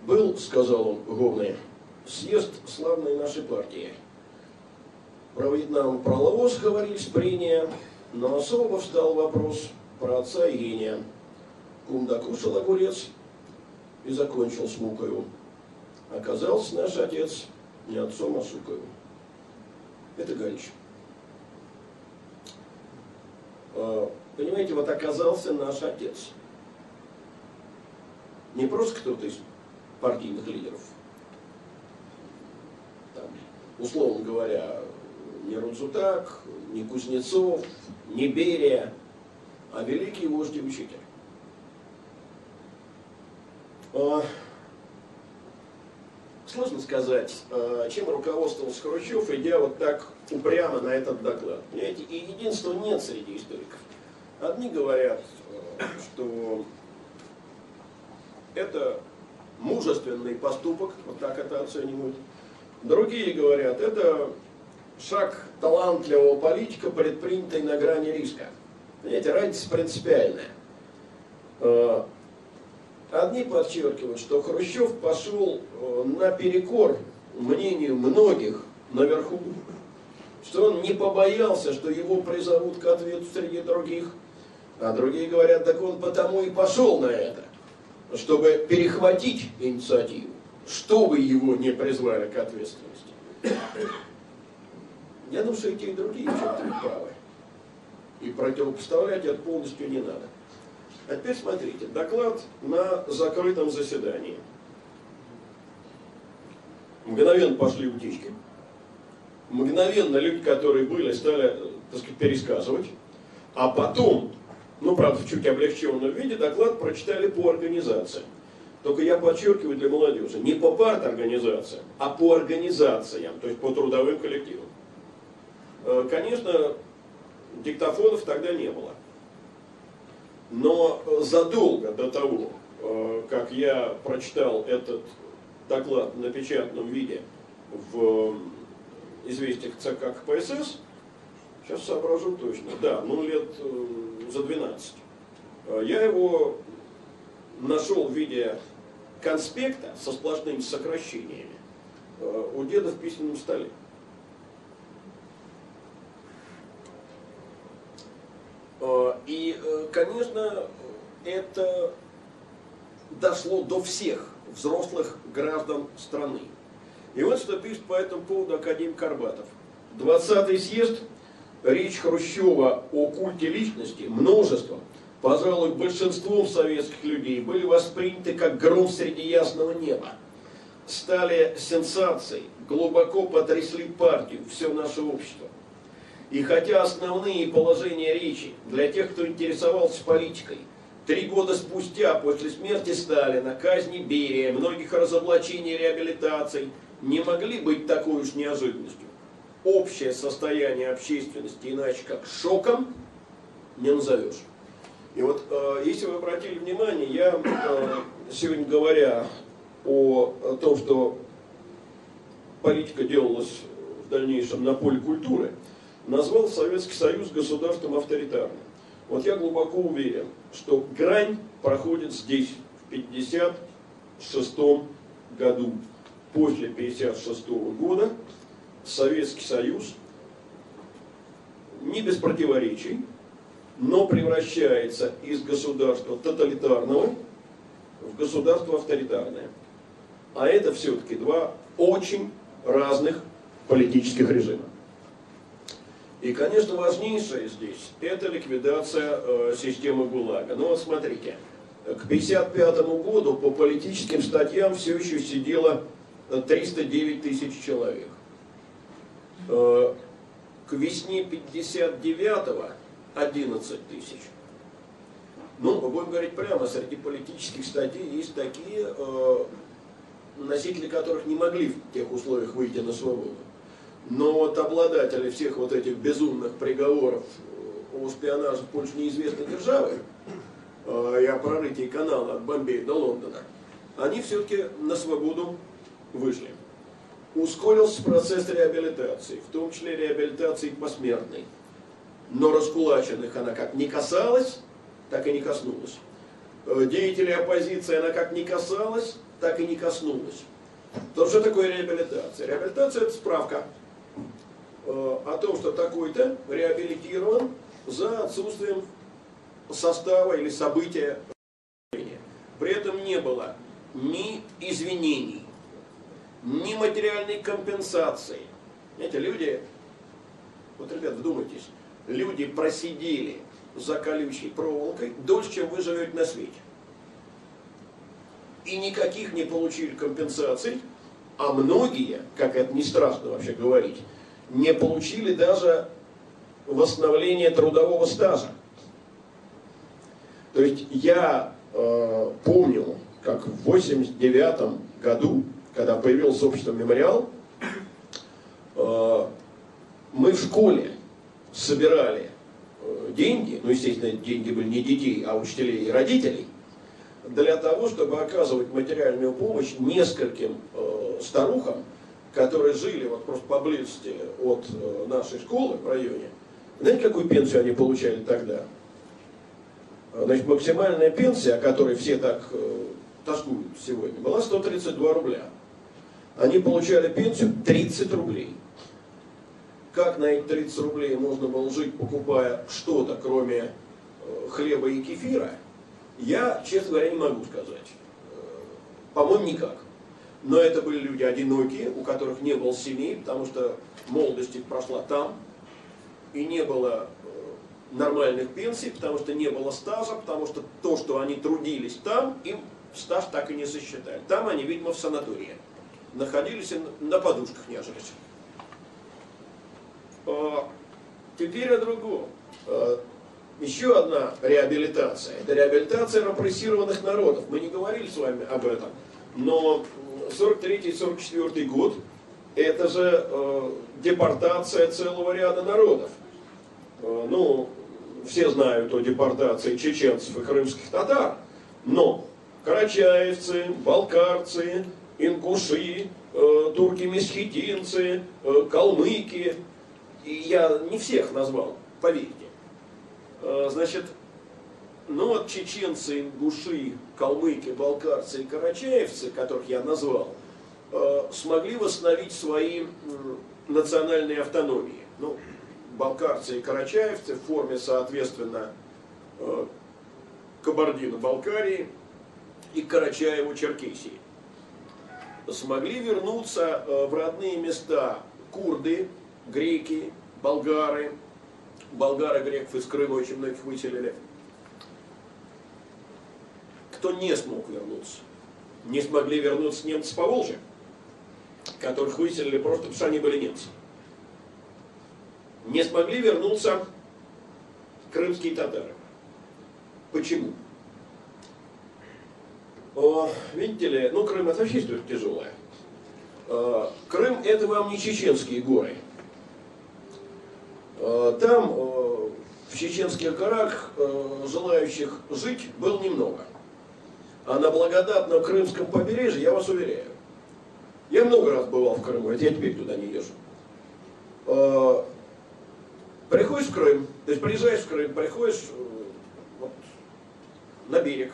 Был, сказал он, главный, съезд славной нашей партии. Про Вьетнам, про говорили с прения, но особо встал вопрос про отца и гения. Кум докушал огурец и закончил с мукою. Оказался наш отец не отцом, а сукою. Это Галич. А, понимаете, вот оказался наш отец. Не просто кто-то из партийных лидеров, условно говоря, не Рудзутак, не Кузнецов, не Берия, а великий вождь учитель. А, сложно сказать, а, чем руководствовался Хрущев, идя вот так упрямо на этот доклад. Понимаете, и единства нет среди историков. Одни говорят, а, что это мужественный поступок, вот так это оценивают. Другие говорят, это шаг талантливого политика, предпринятый на грани риска. Понимаете, разница принципиальная. Э, одни подчеркивают, что Хрущев пошел э, наперекор мнению многих наверху, что он не побоялся, что его призовут к ответу среди других, а другие говорят, так он потому и пошел на это чтобы перехватить инициативу, чтобы его не призвали к ответственности. Я думаю, что и те, и другие чем-то правы. И противопоставлять это полностью не надо. А теперь смотрите, доклад на закрытом заседании. Мгновенно пошли утечки. Мгновенно люди, которые были, стали, так сказать, пересказывать. А потом ну, правда, в чуть облегченном виде, доклад прочитали по организациям. Только я подчеркиваю для молодежи, не по парт-организациям, а по организациям, то есть по трудовым коллективам. Э, конечно, диктофонов тогда не было. Но задолго до того, э, как я прочитал этот доклад на печатном виде в известиях ЦК КПСС, сейчас соображу точно, да, ну лет э, за 12. Э, я его нашел в виде конспекта со сплошными сокращениями э, у деда в письменном столе. Э, и, конечно, это дошло до всех взрослых граждан страны. И вот что пишет по этому поводу академик Карбатов. 20-й съезд речь Хрущева о культе личности, множество, пожалуй, большинством советских людей были восприняты как гром среди ясного неба. Стали сенсацией, глубоко потрясли партию, все наше общество. И хотя основные положения речи для тех, кто интересовался политикой, три года спустя после смерти Сталина, казни Берия, многих разоблачений и реабилитаций, не могли быть такой уж неожиданностью общее состояние общественности, иначе как шоком, не назовешь. И вот, э, если вы обратили внимание, я э, сегодня говоря о, том, что политика делалась в дальнейшем на поле культуры, назвал Советский Союз государством авторитарным. Вот я глубоко уверен, что грань проходит здесь, в 1956 году. После 1956 года Советский Союз не без противоречий, но превращается из государства тоталитарного в государство авторитарное. А это все-таки два очень разных политических режима. И, конечно, важнейшее здесь – это ликвидация э, системы ГУЛАГа. Ну вот смотрите, к 1955 году по политическим статьям все еще сидело 309 тысяч человек. Э, к весне 59-го 11 тысяч. Ну, мы будем говорить прямо, среди политических статей есть такие, э, носители которых не могли в тех условиях выйти на свободу. Но вот обладатели всех вот этих безумных приговоров о шпионаже в Польше неизвестной державы э, и о прорытии канала от Бомбея до Лондона, они все-таки на свободу вышли. Ускорился процесс реабилитации, в том числе реабилитации посмертной. Но раскулаченных она как не касалась, так и не коснулась. Э, деятелей оппозиции она как не касалась, так и не коснулась. То что такое реабилитация? Реабилитация это справка э, о том, что такой-то реабилитирован за отсутствием состава или события. При этом не было ни извинений, ни материальной компенсации. Знаете, люди, вот, ребят, вдумайтесь, люди просидели за колючей проволокой дольше, чем вы на свете. И никаких не получили компенсаций, а многие, как это не страшно вообще говорить, не получили даже восстановление трудового стажа. То есть я э, помню, как в 89 году, когда появился общество «Мемориал», э, мы в школе собирали э, деньги, ну, естественно, деньги были не детей, а учителей и родителей, для того, чтобы оказывать материальную помощь нескольким э, старухам, которые жили вот просто поблизости от э, нашей школы в районе, знаете, какую пенсию они получали тогда? Значит, максимальная пенсия, о которой все так э, тоскуют сегодня, была 132 рубля. Они получали пенсию 30 рублей. Как на эти 30 рублей можно было жить, покупая что-то, кроме э, хлеба и кефира, я, честно говоря, не могу сказать. Э, по-моему, никак. Но это были люди одинокие, у которых не было семей, потому что молодость их прошла там, и не было э, нормальных пенсий, потому что не было стажа, потому что то, что они трудились там, им стаж так и не сосчитали. Там они, видимо, в санатории находились и на подушках нежились. А, теперь о другом. А, еще одна реабилитация. Это реабилитация репрессированных народов. Мы не говорили с вами об этом. Но 43-44 год это же э, депортация целого ряда народов. Э, ну, все знают о депортации чеченцев и крымских татар, но карачаевцы, балкарцы, ингуши, э, турки-месхетинцы, э, калмыки, и я не всех назвал, поверьте. Э, значит, ну вот чеченцы, ингуши, калмыки, балкарцы и карачаевцы, которых я назвал, э, смогли восстановить свои национальные автономии. Ну, балкарцы и карачаевцы в форме, соответственно, э, Кабардино-Балкарии и Карачаево-Черкесии. Смогли вернуться в родные места курды, греки, болгары. Болгары, греков из Крыма очень многих выселили. Кто не смог вернуться? Не смогли вернуться немцы по Волжье, которых выселили просто потому, что они были немцы не смогли вернуться крымские татары. Почему? Видите ли, ну Крым это вообще история тяжелая. Крым это вам не чеченские горы. Там в чеченских горах желающих жить было немного. А на благодатном крымском побережье, я вас уверяю, я много раз бывал в Крыму, это я теперь туда не езжу. Приходишь в Крым, то есть приезжаешь в Крым, приходишь э, вот, на берег,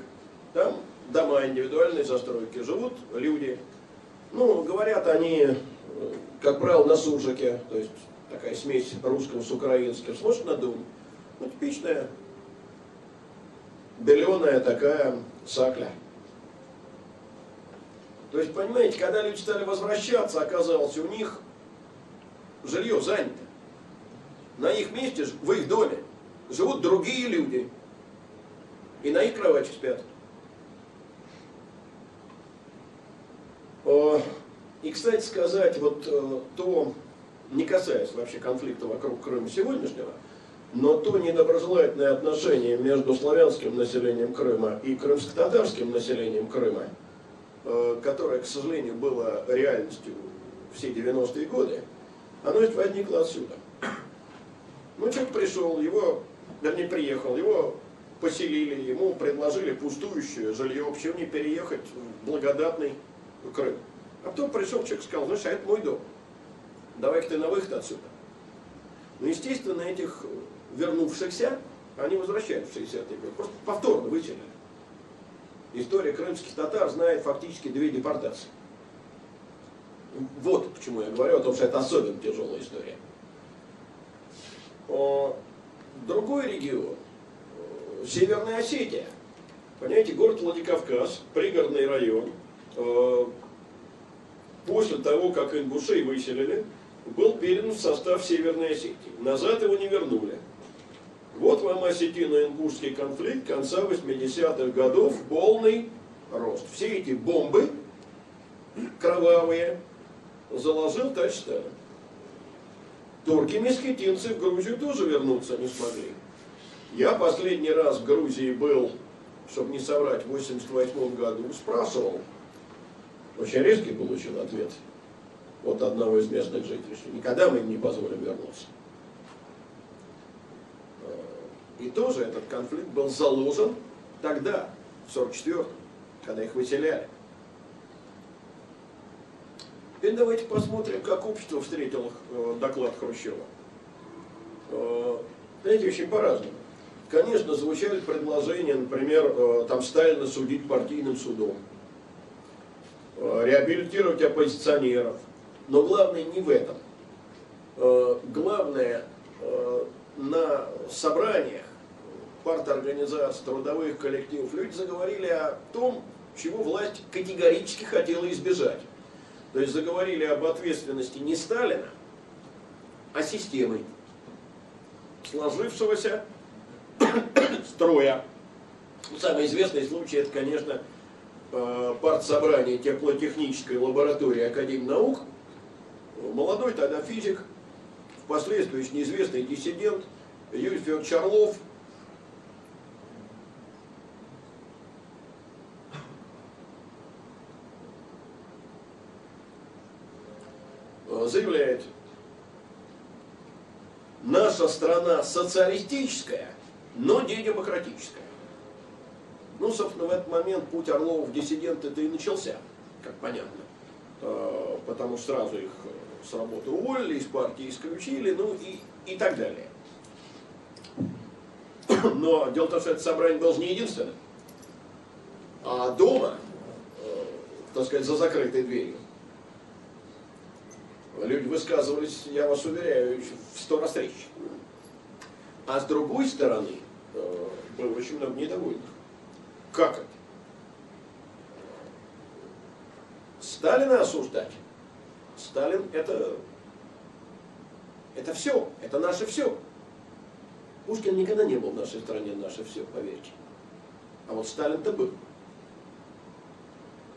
там дома индивидуальной застройки, живут люди. Ну, говорят они, э, как правило, на суржике, то есть такая смесь русского с украинским. Смотришь на дом, ну, типичная беленая такая сакля. То есть, понимаете, когда люди стали возвращаться, оказалось, у них жилье занято на их месте, в их доме, живут другие люди. И на их кровати спят. И, кстати сказать, вот э, то, не касаясь вообще конфликта вокруг Крыма сегодняшнего, но то недоброжелательное отношение между славянским населением Крыма и крымско-татарским населением Крыма, э, которое, к сожалению, было реальностью все 90-е годы, оно ведь возникло отсюда. Ну, человек пришел, его, вернее, приехал, его поселили, ему предложили пустующее жилье, почему не переехать в благодатный Крым. А потом пришел человек и сказал, ну, а это мой дом, давай-ка ты на выход отсюда. Ну, естественно, этих вернувшихся, они возвращаются в 60-е годы, просто повторно выселили. История крымских татар знает фактически две депортации. Вот к чему я говорю, о том, что это особенно тяжелая история. Другой регион, Северная Осетия. Понимаете, город Владикавказ, пригородный район, после того, как ингушей выселили, был передан в состав Северной Осетии. Назад его не вернули. Вот вам осетино-ингушский конфликт конца 80-х годов, полный рост. Все эти бомбы кровавые заложил товарищ Сталин. Турки-месхетинцы в Грузию тоже вернуться не смогли. Я последний раз в Грузии был, чтобы не соврать, в 88 году, спрашивал. Очень резкий получил ответ от одного из местных жителей, что никогда мы им не позволим вернуться. И тоже этот конфликт был заложен тогда, в 44 когда их выселяли. Теперь давайте посмотрим, как общество встретило э, доклад Хрущева. Э, знаете, очень по-разному. Конечно, звучали предложения, например, э, там Сталина судить партийным судом, реабилитировать оппозиционеров. Но главное не в этом. Главное на собраниях парторганизаций, трудовых коллективов, люди заговорили о том, чего власть категорически хотела избежать. То есть заговорили об ответственности не Сталина, а системы сложившегося строя. Самый известный случай это, конечно, э, партсобрание теплотехнической лаборатории Академии наук. Молодой тогда физик, впоследствии очень известный диссидент Юрий Федорович Орлов заявляет, наша страна социалистическая, но не демократическая. Ну, собственно, в этот момент путь Орлова в диссиденты это и начался, как понятно. А, потому что сразу их с работы уволили, из партии исключили, ну и, и так далее. Но дело в том, что это собрание было не единственное. А дома, э, так сказать, за закрытой дверью, Люди высказывались, я вас уверяю, в сто раз речь. А с другой стороны, э, было очень много недовольных. Как это? Сталина осуждать. Сталин это, это все, это наше все. Пушкин никогда не был в нашей стране наше все, поверьте. А вот Сталин-то был.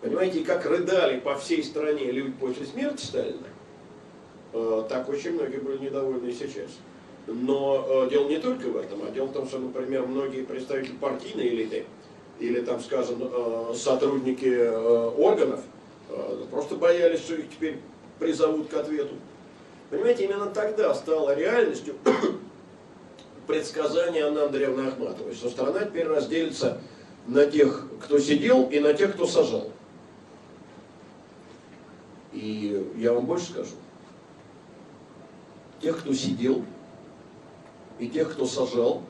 Понимаете, как рыдали по всей стране люди после смерти Сталина, Э, так очень многие были недовольны и сейчас. Но э, дело не только в этом, а дело в том, что, например, многие представители партийной элиты или, там, скажем, э, сотрудники органов просто боялись, что их теперь призовут к ответу. Понимаете, именно тогда стало реальностью предсказание Анны Андреевны Ахматовой, что страна теперь разделится на тех, кто сидел, и на тех, кто сажал. И я вам больше скажу тех, кто сидел, и тех, кто сажал,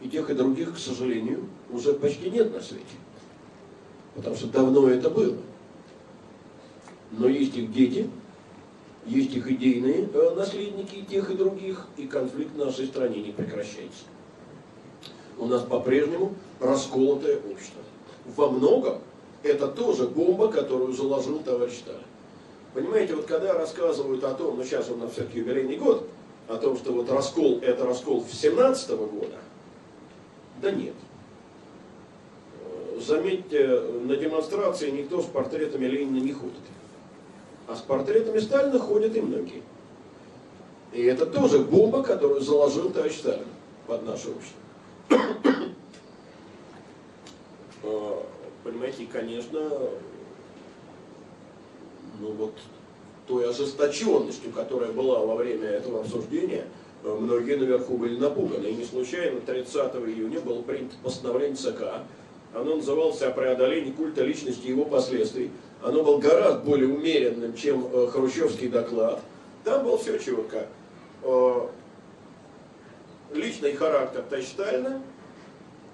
и тех и других, к сожалению, уже почти нет на свете. Потому что давно это было. Но есть их дети, есть их идейные э, наследники тех и других, и конфликт в нашей стране не прекращается. У нас по-прежнему расколотое общество. Во многом это тоже бомба, которую заложил товарищ Сталин. Понимаете, вот когда рассказывают о том, ну сейчас у нас все-таки юбилейный год, о том, что вот раскол это раскол 17 -го года, да нет. Заметьте, на демонстрации никто с портретами Ленина не ходит. А с портретами Сталина ходят и многие. И это тоже бомба, которую заложил товарищ Сталин под наше общество. А, понимаете, конечно, ну вот той ожесточенностью, которая была во время этого обсуждения, многие наверху были напуганы. И не случайно 30 июня было принято постановление ЦК. Оно называлось «О преодолении культа личности и его последствий». Оно было гораздо более умеренным, чем э, хрущевский доклад. Там было все четко. Э, личный характер Тайштальна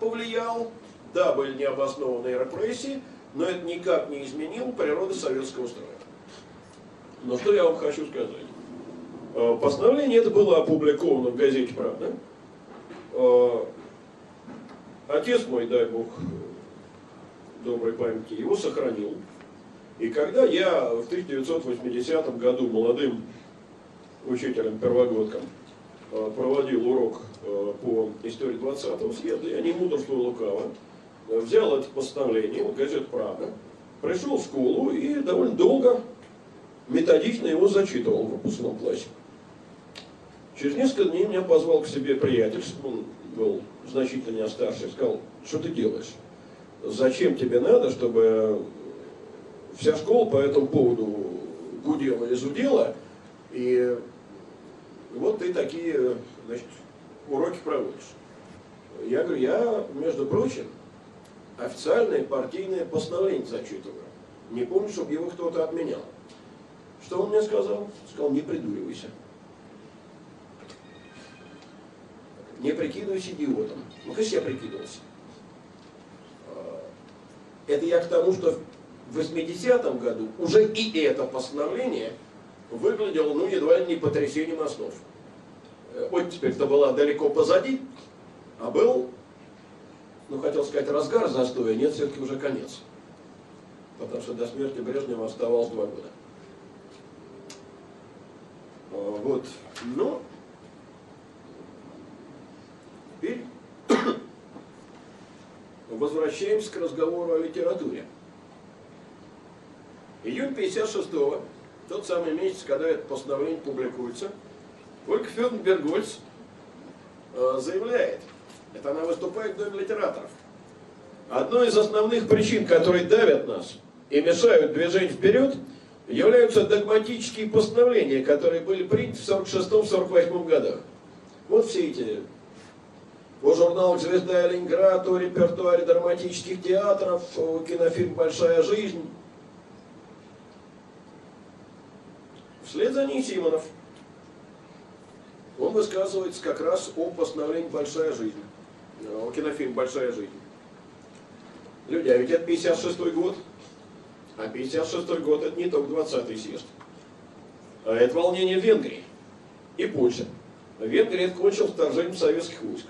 повлиял, да, были необоснованные репрессии, но это никак не изменило природы советского строя. Но что я вам хочу сказать? Э, постановление это было опубликовано в газете «Правда». Отец мой, дай Бог, доброй памяти, его сохранил. И когда я в 1980 году молодым учителем-первогодком э, проводил урок по истории 20-го съезда, я не мудрствовал лукаво, взял это постановление, вот газета «Правда», пришел в школу и довольно долго методично его зачитывал в выпускном классе. Через несколько дней меня позвал к себе приятель, он был значительно старше, сказал, что ты делаешь? Зачем тебе надо, чтобы вся школа по этому поводу гудела и зудела, и вот ты такие значит, уроки проводишь. Я говорю, я, между прочим, официальное партийное постановление зачитываю. Не помню, чтобы его кто-то отменял. Что он мне сказал? Сказал, не придуривайся. Не прикидывайся идиотом. Ну, конечно, я прикидывался. А, это я к тому, что в 80-м году уже и это постановление выглядело, ну, едва ли не потрясением основ. Э, это была далеко позади, а был, ну, хотел сказать, разгар застоя, нет, все-таки уже конец. Потому что до смерти Брежнева оставалось два года. А, вот. Но теперь возвращаемся к разговору о литературе. Июнь 56-го, тот самый месяц, когда это постановление публикуется, Ольга Федоровна Бергольц э, заявляет, это она выступает в Доме литераторов, одной из основных причин, которые давят нас и мешают движению вперед – являются догматические постановления, которые были приняты в 46-48 годах. Вот все эти о журналах «Звезда» и «Ленинград», о репертуаре драматических театров, о кинофильм «Большая жизнь». Вслед за ней Симонов. Он высказывается как раз о постановлении «Большая жизнь», о кинофильм «Большая жизнь». Люди, а ведь это 56 год. А 56 год это не только 20-й съезд. А это волнение в Венгрии и Польше. Венгрия кончил вторжение советских войск.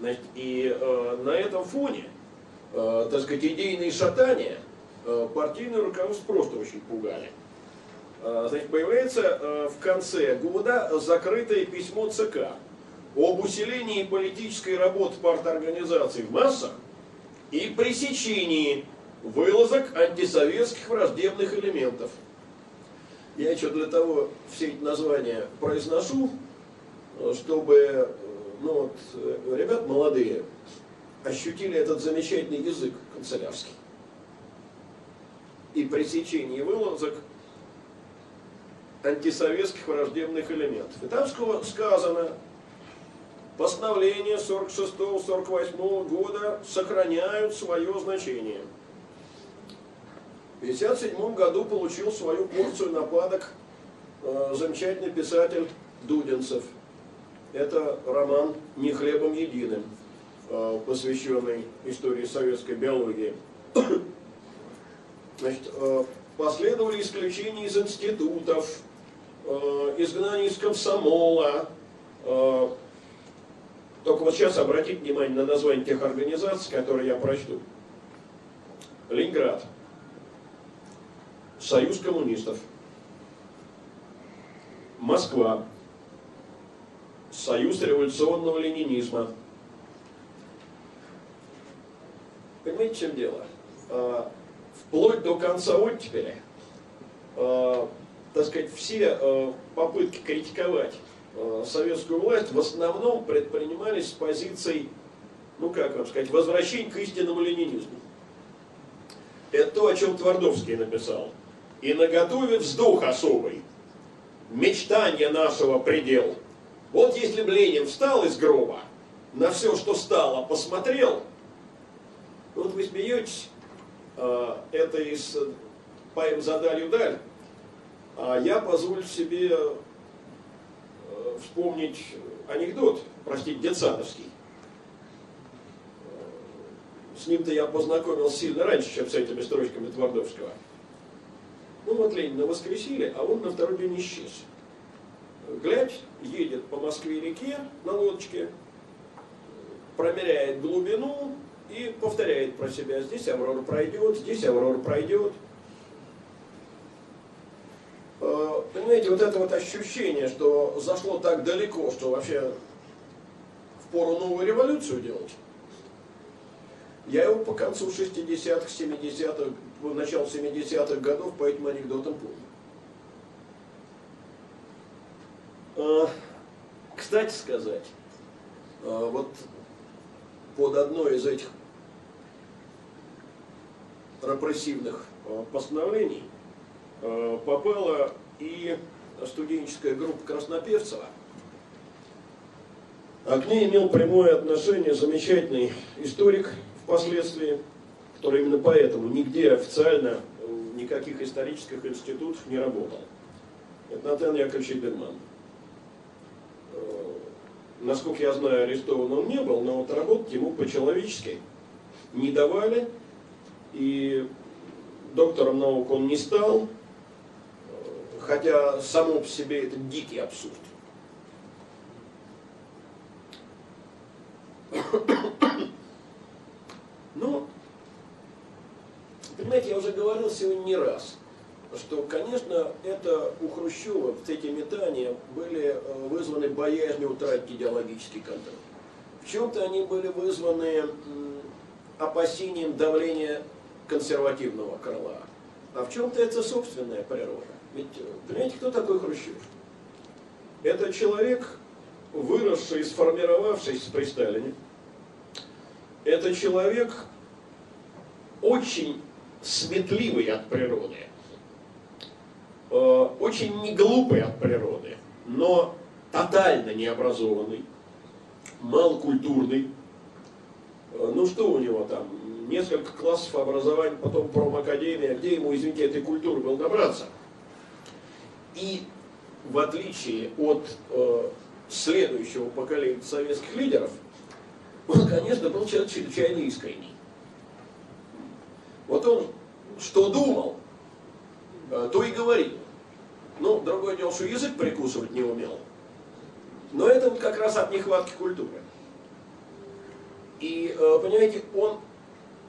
Значит, и э, на этом фоне, э, так сказать, идейные шатания э, партийное руководство просто очень пугали. Э, значит, появляется э, в конце года закрытое письмо ЦК об усилении политической работы парторганизаций в массах и пресечении вылазок антисоветских враждебных элементов. Я еще для того все эти названия произношу, чтобы ну вот, ребят молодые ощутили этот замечательный язык канцелярский. И пресечение вылазок антисоветских враждебных элементов. И там сказано, постановления 46-48 года сохраняют свое значение – в 1957 году получил свою порцию нападок э, замечательный писатель Дудинцев. Это роман «Не хлебом единым», э, посвященный истории советской биологии. Значит, э, последовали исключения из институтов, изгнание из комсомола. Э, только вот сейчас обратите внимание на название тех организаций, которые я прочту. Ленинград – Союз коммунистов, Москва, Союз революционного ленинизма. Понимаете, в чем дело? А, вплоть до конца оттепели э, так сказать, все э, попытки критиковать э, советскую власть в основном предпринимались с позицией, ну как вам сказать, возвращения к истинному ленинизму. Это то, о чем Твардовский написал. И наготове вздох особый, мечтание нашего предел. Вот если бы Ленин встал из гроба, на все, что стало, посмотрел, вот вы смеетесь, э, это из поэм «За далью даль», а я позволю себе э, вспомнить анекдот, простите, детсадовский. Э, с ним-то я познакомился сильно раньше, чем с этими строчками Твардовского. Ну вот Ленина воскресили, а он на второй день исчез. Глядь, едет по Москве-реке на лодочке, промеряет глубину и повторяет про себя. Здесь Аврора пройдет, здесь Аврора пройдет. Э, понимаете, вот это вот ощущение, что зашло так далеко, что вообще в пору новую революцию делать. Я его по концу 60-х, 70-х, по началу 70-х годов по этим анекдотам помню. Э, кстати сказать, э, вот под одно из этих репрессивных постановлений попала и студенческая группа Краснопевцева. А к ней имел прямое отношение замечательный историк впоследствии, который именно поэтому нигде официально в никаких исторических институтах не работал. Это Натан Яковлевич Эберман. Э, насколько я знаю, арестован он не был, но вот работать ему по-человечески не давали. И доктором наук он не стал, хотя само по себе это дикий абсурд. Ну, понимаете, я уже говорил сегодня не раз, что, конечно, это у Хрущева, эти метания были э, вызваны боязнью утратить идеологический контроль. В чем-то они были вызваны опасением давления консервативного крыла, а в чем-то это собственная природа. Ведь, понимаете, кто такой Хрущев? Это человек, выросший, сформировавшийся при Сталине. Это человек очень сметливый от природы, э, очень неглупый от природы, но тотально необразованный, малокультурный. Э, ну что у него там, несколько классов образования, потом промакадемия, где ему, извините, этой культуры был добраться? И в отличие от э, следующего поколения советских лидеров, он, конечно, был человек чрезвычайно искренний. Вот он что думал, э, то и говорил. Ну, другое дело, что язык прикусывать не умел. Но это вот как раз от нехватки культуры. И, э, понимаете, он,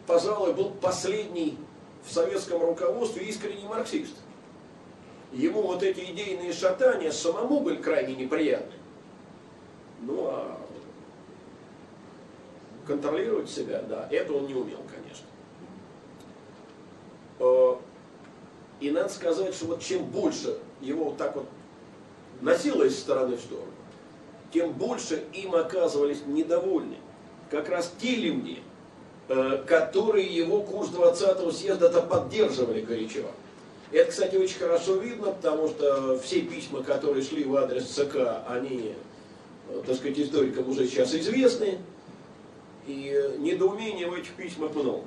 пожалуй, был последний в советском руководстве искренний марксист ему вот эти идейные шатания самому были крайне неприятны. Ну а контролировать себя, да, это он не умел, конечно. Э, и надо сказать, что вот чем больше его вот так вот носило из стороны в сторону, тем больше им оказывались недовольны как раз те люди, э, которые его курс 20-го съезда-то поддерживали горячо. Это, кстати, очень хорошо видно, потому что все письма, которые шли в адрес ЦК, они, э, так сказать, историкам уже сейчас известны, и недоумения в этих письмах много.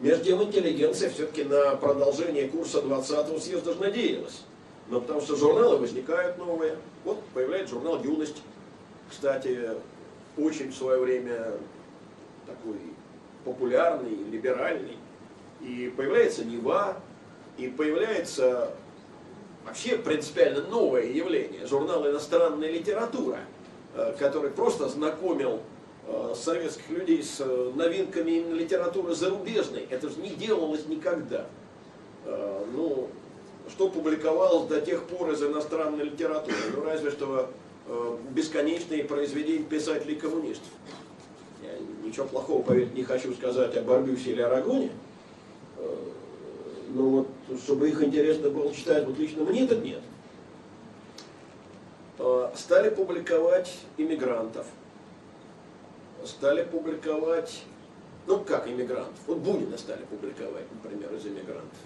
Между тем, интеллигенция все-таки на продолжение курса 20-го съезда же надеялась. Но потому что журналы возникают новые. Вот появляется журнал «Юность». Кстати, очень в свое время такой популярный, либеральный. И появляется «Нева», и появляется вообще принципиально новое явление, журнал «Иностранная литература», э, который просто знакомил э, советских людей с э, новинками литературы зарубежной. Это же не делалось никогда. Ну, что публиковалось до тех пор из иностранной литературы? Ну, разве что бесконечные произведения писателей-коммунистов. Я ничего плохого, поверьте, не хочу сказать о Барбюсе или Арагоне, ну вот, чтобы их интересно было читать, вот лично мне это нет. Э, стали публиковать иммигрантов, стали публиковать, ну как иммигрантов, вот Бунина стали публиковать, например, из иммигрантов.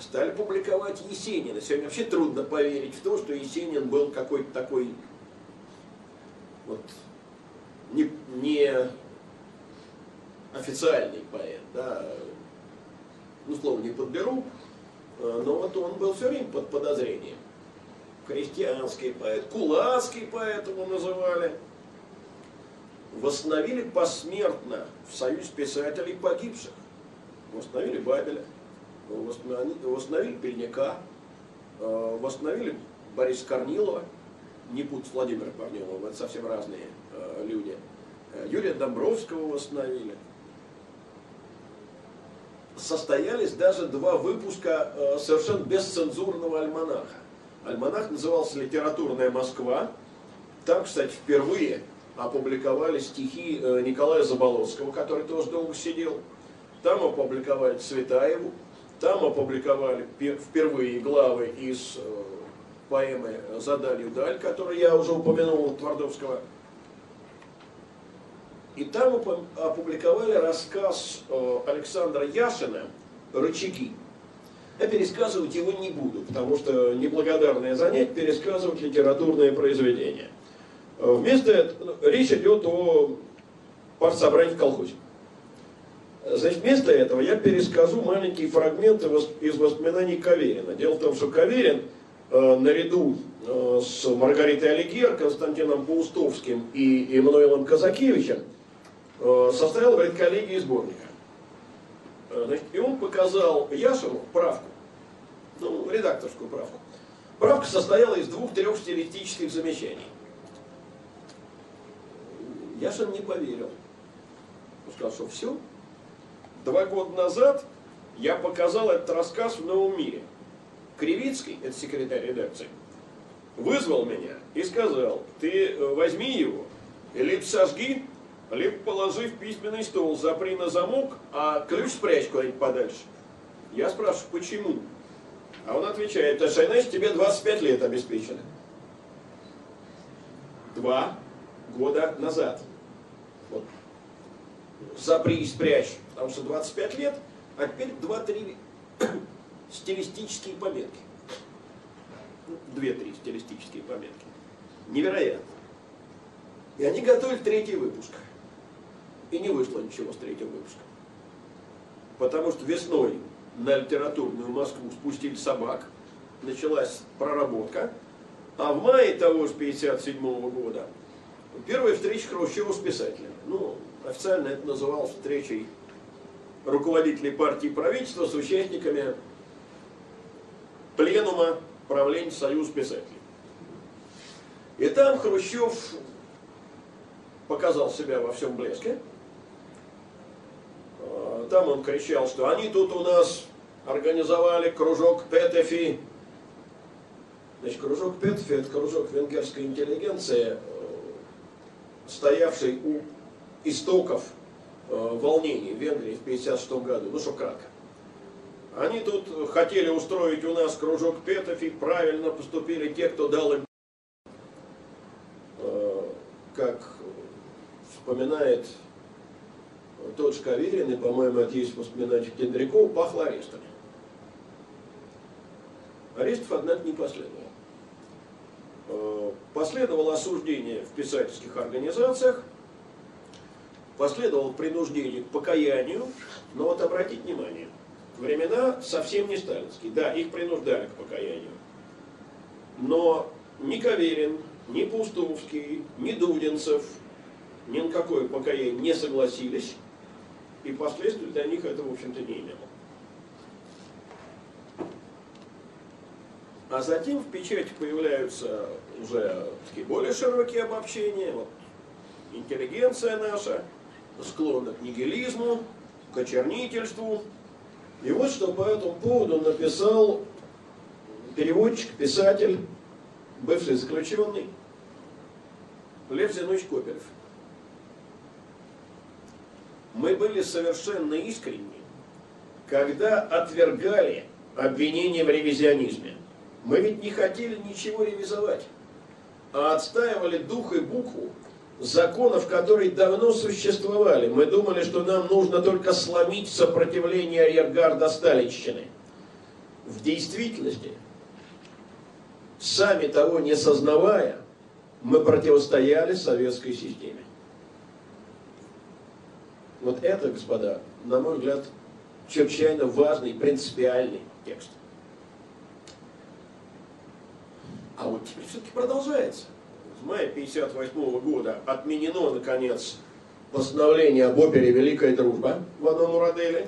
Стали публиковать Есенина. Сегодня вообще трудно поверить в то, что Есенин был какой-то такой вот, не, не официальный поэт, да, ну, слово не подберу, э, но вот он был все время под подозрением крестьянский поэт, кулацкий поэт его называли, восстановили посмертно в союз писателей погибших. Восстановили Бабеля, восстановили Пельняка, э, восстановили Бориса Корнилова, не путь с Владимиром Корниловым, это совсем разные э, люди. Юрия Домбровского восстановили. Состоялись даже два выпуска совершенно бесцензурного альманаха. Альманах назывался «Литературная Москва». Там, кстати, впервые опубликовали стихи э, Николая Заболоцкого, который тоже долго сидел. Там опубликовали Цветаеву. Там опубликовали впервые главы из э, поэмы «За далью даль», которую я уже упомянул, Твардовского. И там опубликовали рассказ э, Александра Яшина «Рычаги». Я пересказывать его не буду, потому что неблагодарное занятие пересказывать литературное произведение. Э, вместо этого речь идет о партсобрании в колхозе. Значит, вместо этого я перескажу маленькие фрагменты из воспоминаний Каверина. Дело в том, что Каверин э, наряду с Маргаритой Алигер, Константином Паустовским и Эммануилом Казакевичем составил редколлегии сборника. Значит, и он показал Яшину правку, ну, редакторскую правку. Правка состояла из двух-трех стилистических замечаний. Яшин не поверил. Он сказал, что все. Два года назад я показал этот рассказ в Новом мире. Кривицкий, это секретарь редакции, вызвал меня и сказал, ты э, возьми его, либо сожги, либо положи в письменный стол, запри на замок, а ключ спрячь куда-нибудь подальше. Я спрашиваю, почему? А он отвечает, а значит тебе 25 лет обеспечено. Два года назад. Вот. Запри и спрячь, потому что 25 лет, а теперь 2-3 стилистические пометки. Две-три стилистические пометки. Невероятно. И они готовили третий выпуск. И не вышло ничего с третьего выпуска. Потому что весной на литературную Москву спустили собак, началась проработка, а в мае того же 57 года первая встреча Хрущева с писателями. Ну, официально это называлось встречей руководителей партии и правительства с участниками пленума правления Союза писателей. И там Хрущев показал себя во всем блеске. Там он кричал, что они тут у нас организовали кружок Петефи. Значит, кружок Петефи – это кружок венгерской интеллигенции, э, стоявший у истоков э, волнений в Венгрии в 1956 году, ну что кратко. Они тут хотели устроить у нас кружок Петефи, правильно поступили те, кто дал им, э, как вспоминает тот же Каверин, и, по-моему, это есть воспоминания Кендрякова, пахло арестами. Арестов, однако, не последовало. Э, последовало осуждение в писательских организациях, последовало принуждение к покаянию, но вот обратите внимание, времена совсем не сталинские. Да, их принуждали к покаянию. Но ни Каверин, ни Пустовский, ни Дудинцев ни на какое покаяние не согласились, и последствий для них это, в общем-то, не имело. А затем в печати появляются уже такие более широкие обобщения. Вот, интеллигенция наша склонна к нигилизму, к очернительству. И вот что по этому поводу написал переводчик, писатель, бывший заключенный Лев Зинович Коперев. Мы были совершенно искренни, когда отвергали обвинения в ревизионизме, мы ведь не хотели ничего ревизовать, а отстаивали дух и букву законов, которые давно существовали. Мы думали, что нам нужно только сломить сопротивление арьергарда Сталинщины. В действительности, сами того не сознавая, мы противостояли советской системе. Вот это, господа, на мой взгляд, чрезвычайно важный, принципиальный текст. А вот теперь все-таки продолжается. С мая 1958 года отменено, наконец, постановление об опере «Великая дружба» в одном Ураделе.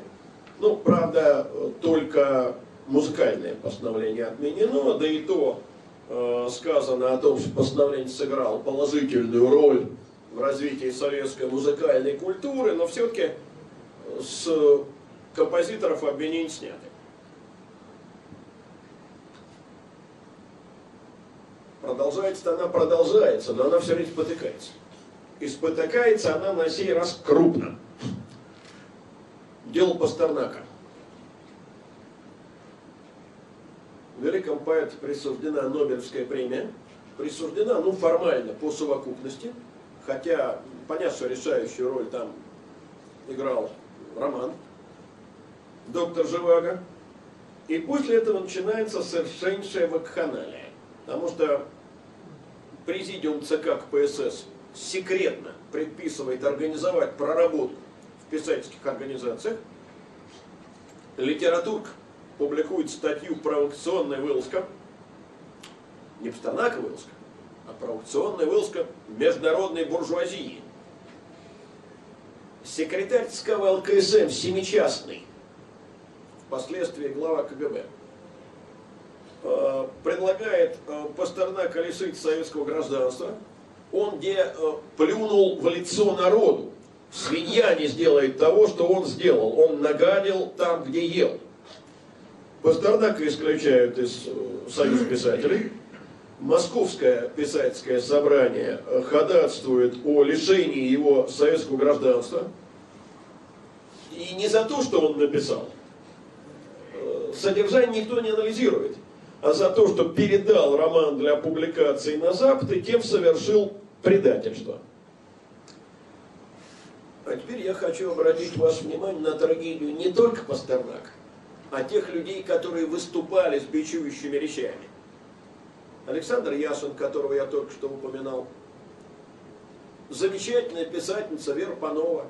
Ну, правда, только музыкальное постановление отменено, да и то э, сказано о том, что постановление сыграло положительную роль в развитии советской музыкальной культуры, но все-таки с композиторов обвинения сняты. Продолжается она продолжается, но она все время спотыкается. И спотыкается она на сей раз крупно. Дело Пастернака. Великому поэту присуждена Нобелевская премия. Присуждена, ну, формально, по совокупности. Хотя, понятно, что решающую роль там играл Роман, доктор Живаго. И после этого начинается совершеннейшая вакханалия. Потому что президиум ЦК КПСС секретно предписывает организовать проработку в писательских организациях. Литературка публикует статью «Провокационная вылазка». Не Пастернака вылазка, а провокационная вылазка международной буржуазии. Секретарь ЦК ЛКСМ Семичастный, впоследствии глава КГБ, Э, предлагает э, Пастернака лишить советского гражданства, он где э, плюнул в лицо народу. Свинья не сделает того, что он сделал. Он нагадил там, где ел. Пастернака исключают из Союза писателей. Московское писательское собрание ходатствует о лишении его советского гражданства. И не за то, что он написал. Содержание никто не анализирует а за то, что передал роман для публикации на Запад и тем совершил предательство. А теперь я хочу обратить ваше внимание на трагедию не только Пастернака, а тех людей, которые выступали с бичующими речами. Александр Яшин, которого я только что упоминал, замечательная писательница Вера Панова,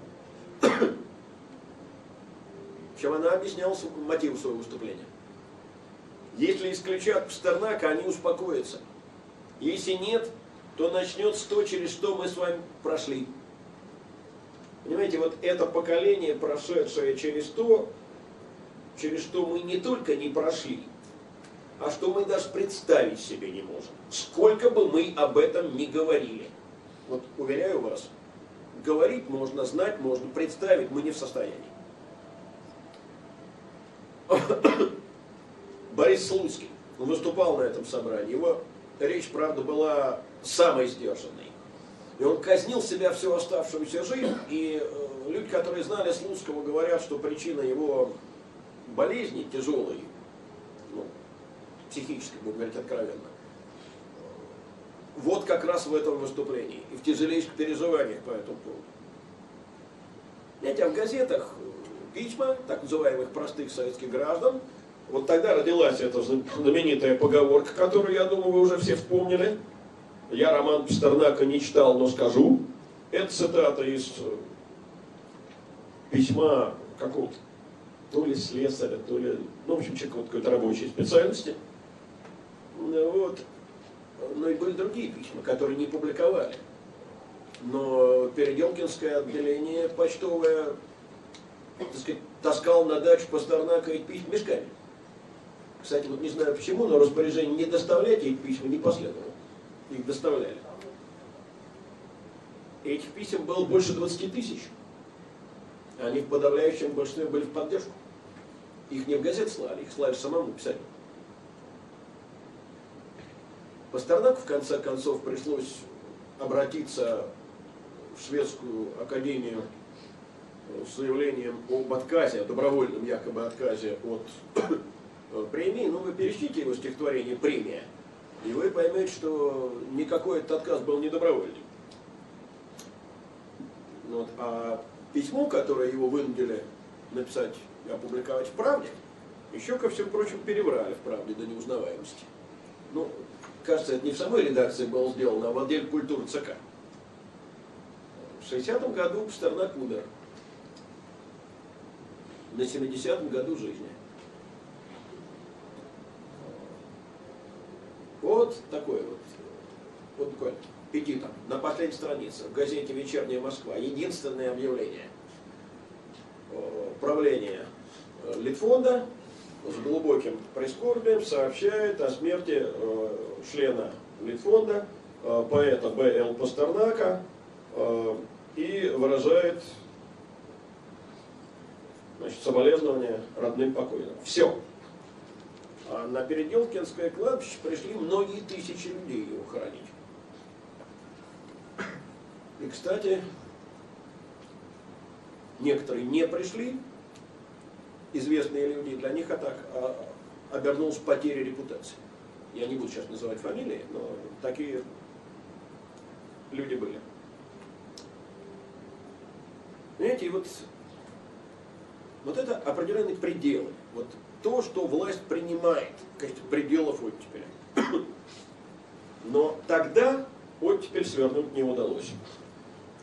чем она объясняла мотив своего выступления. Если исключат Пастернака, они успокоятся. Если нет, то начнется то, через что мы с вами прошли. Понимаете, вот это поколение, прошедшее через то, через что мы не только не прошли, а что мы даже представить себе не можем. Сколько бы мы об этом ни говорили. Вот уверяю вас, говорить можно, знать можно, представить мы не в состоянии. Борис Слуцкий выступал на этом собрании. Его речь, правда, была самой сдержанной. И он казнил себя всю оставшуюся жизнь. И э, люди, которые знали Слуцкого, говорят, что причина его болезни тяжелой, психической, будем говорить откровенно, вот как раз в этом выступлении и в тяжелейших переживаниях по этому поводу. Знаете, а в газетах письма так называемых простых советских граждан – вот тогда родилась эта знаменитая поговорка, которую, я думаю, вы уже все вспомнили. Я роман Пастернака не читал, но скажу. Это цитата из э, письма какого-то то ли слесаря, то ли, ну, в общем, человека вот какой-то рабочей специальности. Вот. Но и были другие письма, которые не публиковали. Но Переделкинское отделение почтовое, так сказать, таскал на дачу Пастернака и письма мешками. Кстати, вот не знаю почему, но распоряжение не доставлять эти письма не последовало. Их доставляли. Этих писем было больше 20 тысяч. Они в подавляющем большинстве были в поддержку. Их не в газет слали, их слали самому писателю. Пастернаку, в конце концов, пришлось обратиться в Шведскую академию с заявлением об отказе, о добровольном якобы отказе от премии, ну вы перечтите его стихотворение «Премия», и вы поймете, что никакой этот отказ был не добровольным. Вот. А письмо, которое его вынудили написать и опубликовать в «Правде», еще, ко всему прочему, переврали в «Правде» до неузнаваемости. Ну, кажется, это не в самой редакции было сделано, а в отделе культуры ЦК. В 60-м году Пастернак умер. На 70-м году жизни. Вот такой вот, вот буквально петитом на последней странице в газете «Вечерняя Москва». Единственное объявление. Правление э, Литфонда с глубоким прискорбием сообщает о смерти э, члена Литфонда, э, поэта Б.Л. Пастернака, и выражает значит, соболезнования родным покойным. Все. А на Переделкинское кладбище пришли многие тысячи людей его хоронить. И, кстати, некоторые не пришли, известные люди, для них это а, обернулась потерей репутации. Я не буду сейчас называть фамилии, но такие люди были. Понимаете, вот, вот это определенные пределы. Вот то, что власть принимает качестве пределов оттепеля. Но тогда оттепель свернуть не удалось.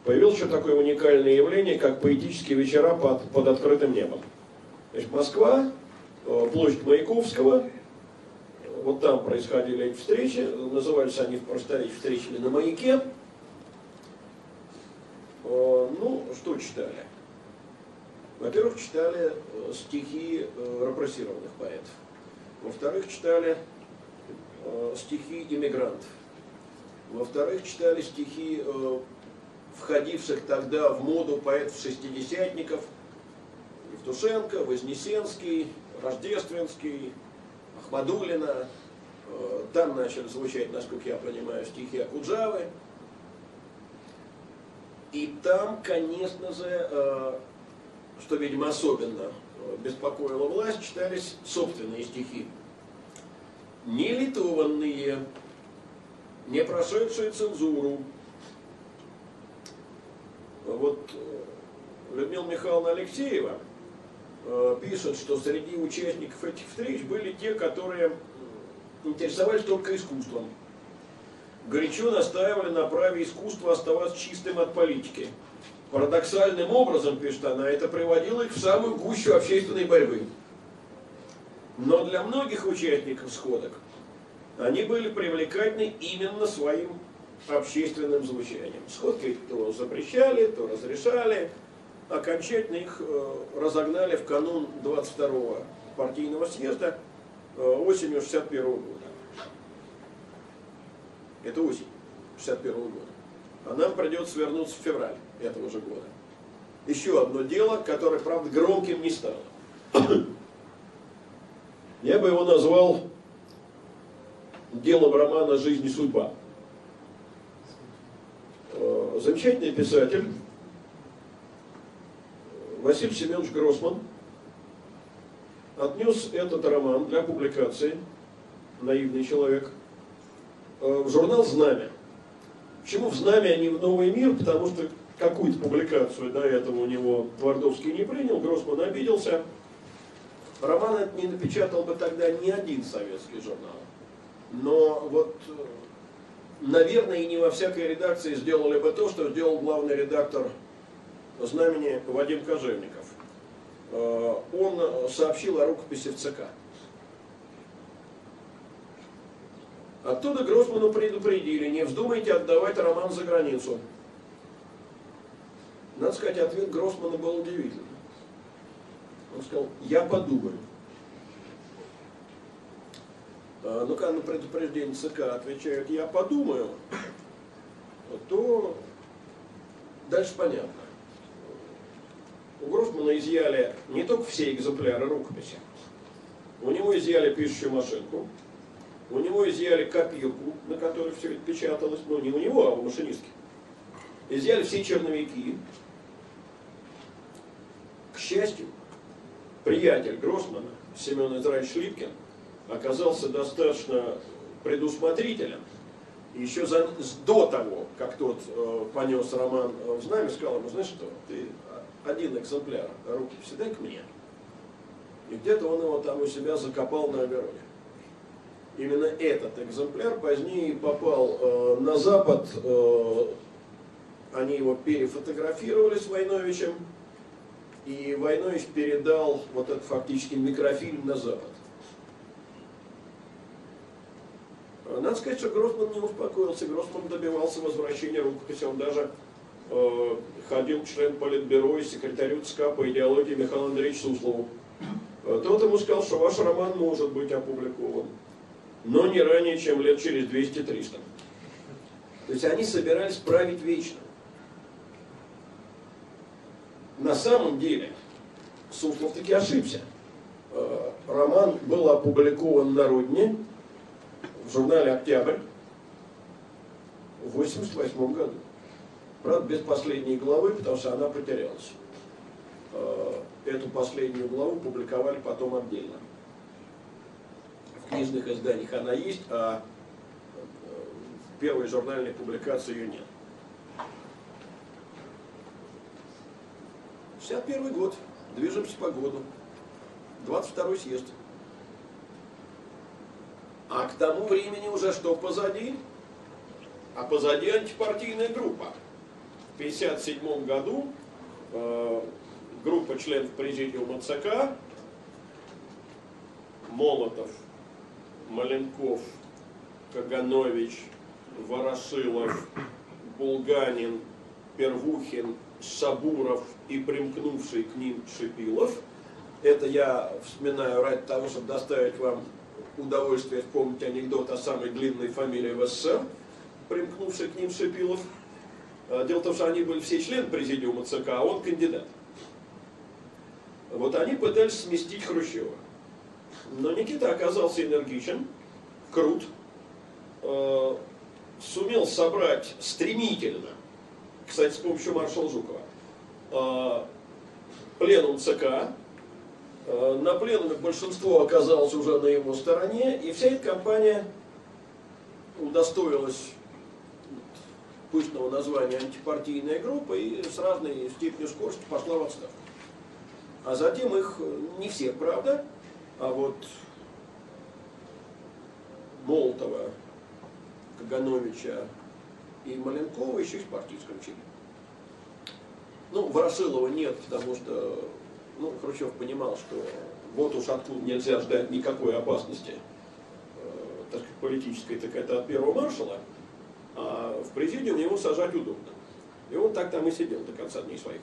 Появилось еще такое уникальное явление, как поэтические вечера под, под открытым небом. Значит, Москва, э, площадь Маяковского, вот там происходили эти встречи, назывались они в просторечии встречи на маяке. Э, ну, что читали? Во-первых, читали э, стихи репрессированных поэтов. Во-вторых, читали стихи иммигрантов. Во-вторых, читали стихи входивших тогда в моду поэтов-шестидесятников, Евтушенко, Вознесенский, Рождественский, Ахмадулина. Э, там начали звучать, насколько я понимаю, стихи Акуджавы. И там, конечно же, э, что, видимо, особенно э, беспокоило власть, читались собственные стихи. Не литованные, не прошедшие цензуру, вот Людмила Михайловна Алексеева пишет, что среди участников этих встреч были те, которые интересовались только искусством. Горячо настаивали на праве искусства оставаться чистым от политики. Парадоксальным образом, пишет она, это приводило их в самую гущу общественной борьбы. Но для многих участников сходок они были привлекательны именно своим общественным звучанием. Сходки то запрещали, то разрешали. Окончательно их э, разогнали в канун 22-го партийного съезда э, осенью 61 -го года. Это осень 61 -го года. А нам придется вернуться в февраль этого же года. Еще одно дело, которое, правда, громким не стало. Я бы его назвал делом романа «Жизнь и судьба». Э, замечательный писатель Василий Семенович Гроссман отнес этот роман для публикации «Наивный человек» э, в журнал «Знамя». Почему в «Знамя», а не в «Новый мир»? Потому что какую-то публикацию до этого у него Твардовский не принял, Гроссман обиделся. Роман этот не напечатал бы тогда ни один советский журнал. Но вот э, наверное, и не во всякой редакции сделали бы то, что сделал главный редактор знамени Вадим Кожевников. Э, он сообщил о рукописи в ЦК. Оттуда Гроссману предупредили, не вздумайте отдавать роман за границу. Надо сказать, ответ Гроссмана был удивительный. Он сказал, я подумаю. А, ну, когда на предупреждение ЦК отвечают, я подумаю, то дальше понятно. У Гроссмана изъяли не только все экземпляры рукописи, у него изъяли пишущую машинку, у него изъяли копирку, на которой все это печаталось, ну не у него, а у машинистки. Изъяли все черновики. счастью, приятель Гроссмана, Семен Израиль Шлипкин, оказался достаточно предусмотрителен. еще за, до того, как тот э, понес роман в знамя, сказал ему, знаешь что, ты один экземпляр, руки всегда к мне. И где-то он его там у себя закопал на огороде. Именно этот экземпляр позднее попал э, на Запад. Э, они его перефотографировали с Войновичем. И Войнович передал вот этот фактически микрофильм на Запад. Надо сказать, что Гроссман не успокоился. Гроссман добивался возвращения рукописи. Он даже э, ходил член Политбюро и секретарю ЦК по идеологии Михаила Андреевича Суслову. Э, тот ему сказал, что ваш роман может быть опубликован, но не ранее, чем лет через 200-300. То есть они собирались править вечно. На самом деле, Суслов таки ошибся. Э, роман был опубликован на родине в журнале «Октябрь» в 1988 году. Правда, без последней главы, потому что она потерялась. Э, эту последнюю главу публиковали потом отдельно. В книжных изданиях она есть, а э, в первой журнальной публикации ее нет. 61 год, движемся по году, 22 съезд. А к тому времени уже что позади? А позади антипартийная группа. В 1957 году э, группа членов президиума ЦК, Молотов, Маленков, Каганович, Ворошилов, Булганин, Первухин, Сабуров и примкнувший к ним Шипилов. Это я вспоминаю ради того, чтобы доставить вам удовольствие вспомнить анекдот о самой длинной фамилии в СССР, примкнувший к ним Шипилов. А, дело в том, что они были все члены президиума ЦК, а он кандидат. Вот они пытались сместить Хрущева. Но Никита оказался энергичен, крут, э, сумел собрать стремительно, кстати, с помощью маршала Жукова, э, пленум ЦК. Э, на пленуме большинство оказалось уже на его стороне, и вся эта компания удостоилась пышного названия антипартийная группа и с разной степенью скорости пошла в отставку. А затем их, э, не все, правда, а вот Молотова, Кагановича и Маленкова еще из партии исключили. Ну, Ворошилова нет, потому что ну, Хрущев понимал, что вот уж откуда нельзя ждать никакой опасности, э, так сказать, политической, так это от первого маршала, а в президиум ему сажать удобно. И он так там и сидел до конца дней своих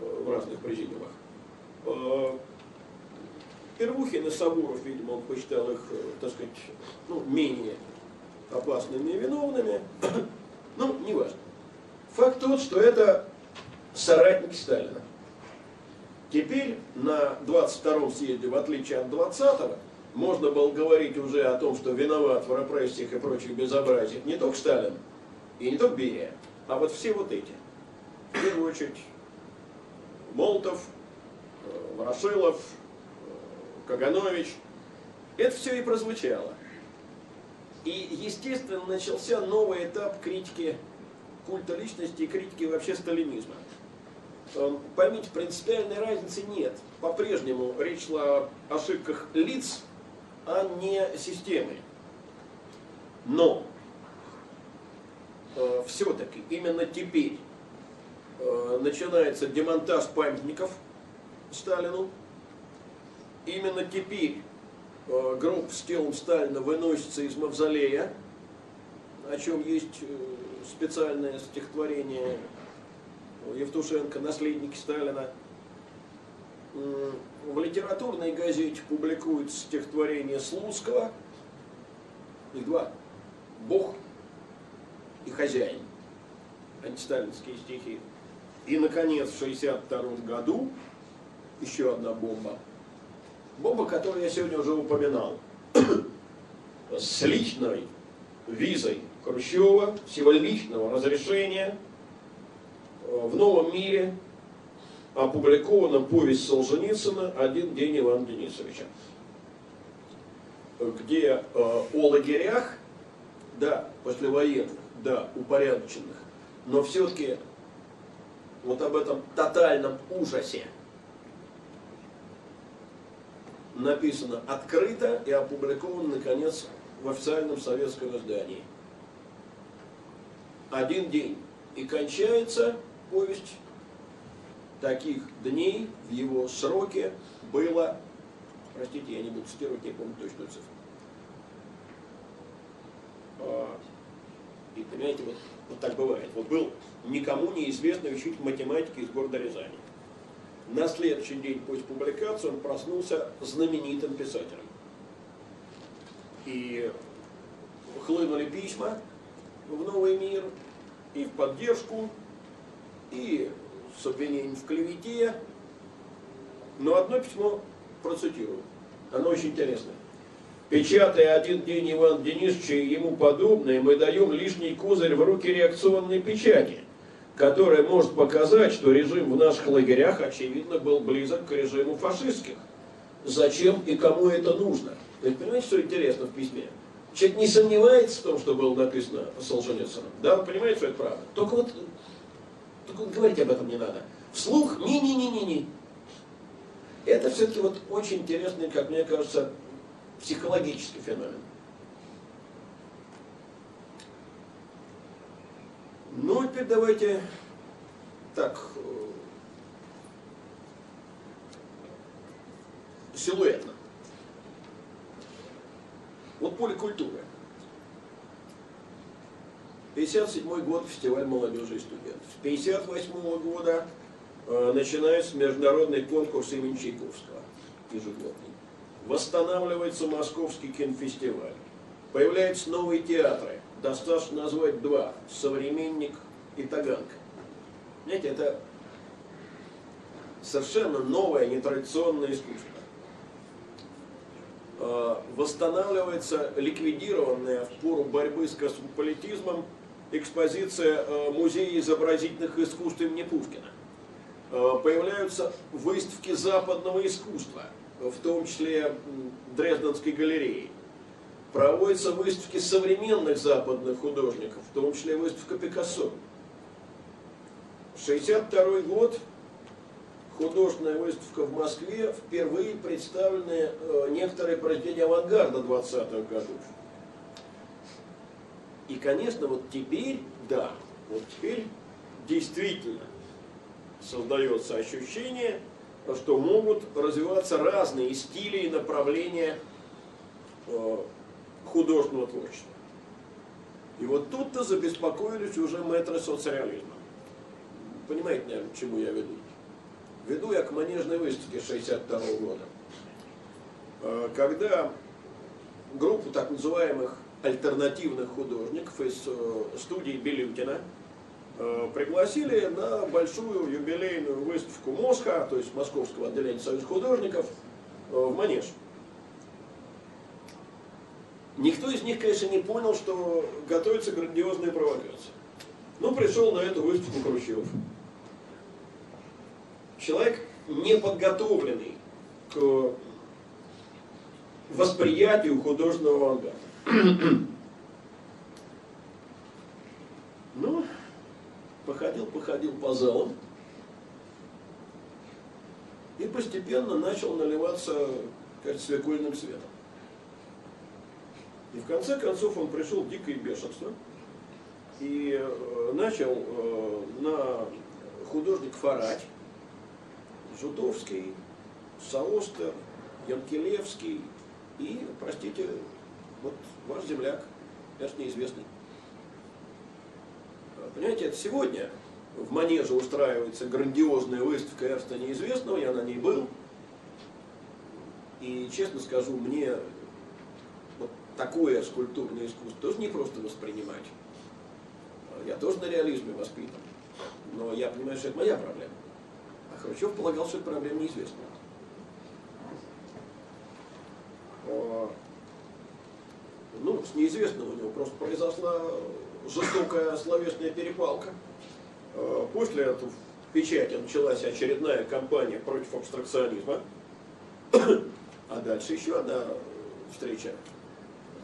э, в разных президиумах. Э, Первухин и Сабуров, видимо, он посчитал их, э, так сказать, ну, менее опасными и виновными. ну, неважно. Факт тот, что это соратники Сталина. Теперь на 22-м съезде, в отличие от 20-го, можно было говорить уже о том, что виноват в репрессиях и прочих безобразиях не только Сталин и не только Берия, а вот все вот эти. В первую очередь Молотов, Ворошилов, Каганович. Это все и прозвучало. И, естественно, начался новый этап критики культа личности и критики вообще сталинизма. Эм, поймите, принципиальной разницы нет. По-прежнему речь шла о ошибках лиц, а не системы. Но э, все-таки именно теперь э, начинается демонтаж памятников Сталину. Именно теперь э, гроб с телом Сталина выносится из мавзолея, о чем есть э, специальное стихотворение Евтушенко «Наследники Сталина». В литературной газете публикуется стихотворение Слуцкого. Их два. «Бог» и «Хозяин». Антисталинские стихи. И, наконец, в 1962 году еще одна бомба. Бомба, которую я сегодня уже упоминал. С личной визой Хрущева, с личного разрешения э, в новом мире опубликована повесть Солженицына «Один день Ивана Денисовича», где э, о лагерях, да, послевоенных, да, упорядоченных, но все-таки вот об этом тотальном ужасе написано открыто и опубликовано, наконец, в официальном советском издании. Один день. И кончается повесть таких дней в его сроке было, простите, я не буду цитировать, не помню точную цифру. А, и понимаете, вот, вот так бывает. Вот был никому неизвестный учитель математики из города Рязани. На следующий день после публикации он проснулся знаменитым писателем. И хлынули письма в новый мир, и в поддержку, и с обвинением в клевете. Но одно письмо процитирую. Оно очень интересное. Печатая один день Иван Денисовича и ему подобное, мы даем лишний козырь в руки реакционной печати, которая может показать, что режим в наших лагерях, очевидно, был близок к режиму фашистских. Зачем и кому это нужно? Вы понимаете, что интересно в письме? Человек не сомневается в том, что было написано Солженицыным. Да, вы понимаете, что это правда? Только вот, только говорить об этом не надо. Вслух не-не-не-не-не. Это все-таки вот очень интересный, как мне кажется, психологический феномен. Ну, теперь давайте так, э, силуэтно. Вот поле культуры. 57 год фестиваль молодежи и студентов. С 58 -го года э, начинается международный конкурс имени Чайковского ежегодный. Восстанавливается Московский кинофестиваль. Появляются новые театры. Достаточно назвать два. Современник и Таганка. Знаете, это совершенно новое, нетрадиционное искусство. Э, восстанавливается ликвидированная в пору борьбы с космополитизмом экспозиция э, Музея изобразительных искусств имени Пушкина. Э, появляются выставки западного искусства, в том числе Дрезденской галереи. Проводятся выставки современных западных художников, в том числе выставка Пикассо. 1962 год художественная выставка в Москве, впервые представлены э, некоторые произведения авангарда 20-х годов. И, конечно, вот теперь, да, вот теперь действительно создается ощущение, что могут развиваться разные стили и направления э, художественного творчества. И вот тут-то забеспокоились уже мэтры соцреализма. Понимаете, наверное, к чему я веду? Веду я к манежной выставке 62 года, э, когда группу так называемых альтернативных художников из э, студии Белютина э, пригласили на большую юбилейную выставку МОСХа, то есть Московского отделения Союза художников, в Манеж. Никто из них, конечно, не понял, что готовится грандиозная провокация. Ну, пришел на эту выставку Хрущев человек не подготовленный к восприятию художественного авангарда. Ну, походил, походил по залам и постепенно начал наливаться, как свекольным светом. И в конце концов он пришел в дикое бешенство и э, начал э, на художников орать, Жудовский, Саостер, Янкелевский и, простите, вот ваш земляк, конечно, неизвестный. Понимаете, это сегодня в Манеже устраивается грандиозная выставка Эрста неизвестного, я на ней был. И, честно скажу, мне вот такое скульптурное искусство тоже не просто воспринимать. Я тоже на реализме воспитан. Но я понимаю, что это моя проблема. Хрущев полагал, что эта проблема неизвестна. Ну, с неизвестного у него просто произошла жестокая словесная перепалка. После этого печати началась очередная кампания против абстракционизма. А дальше еще одна встреча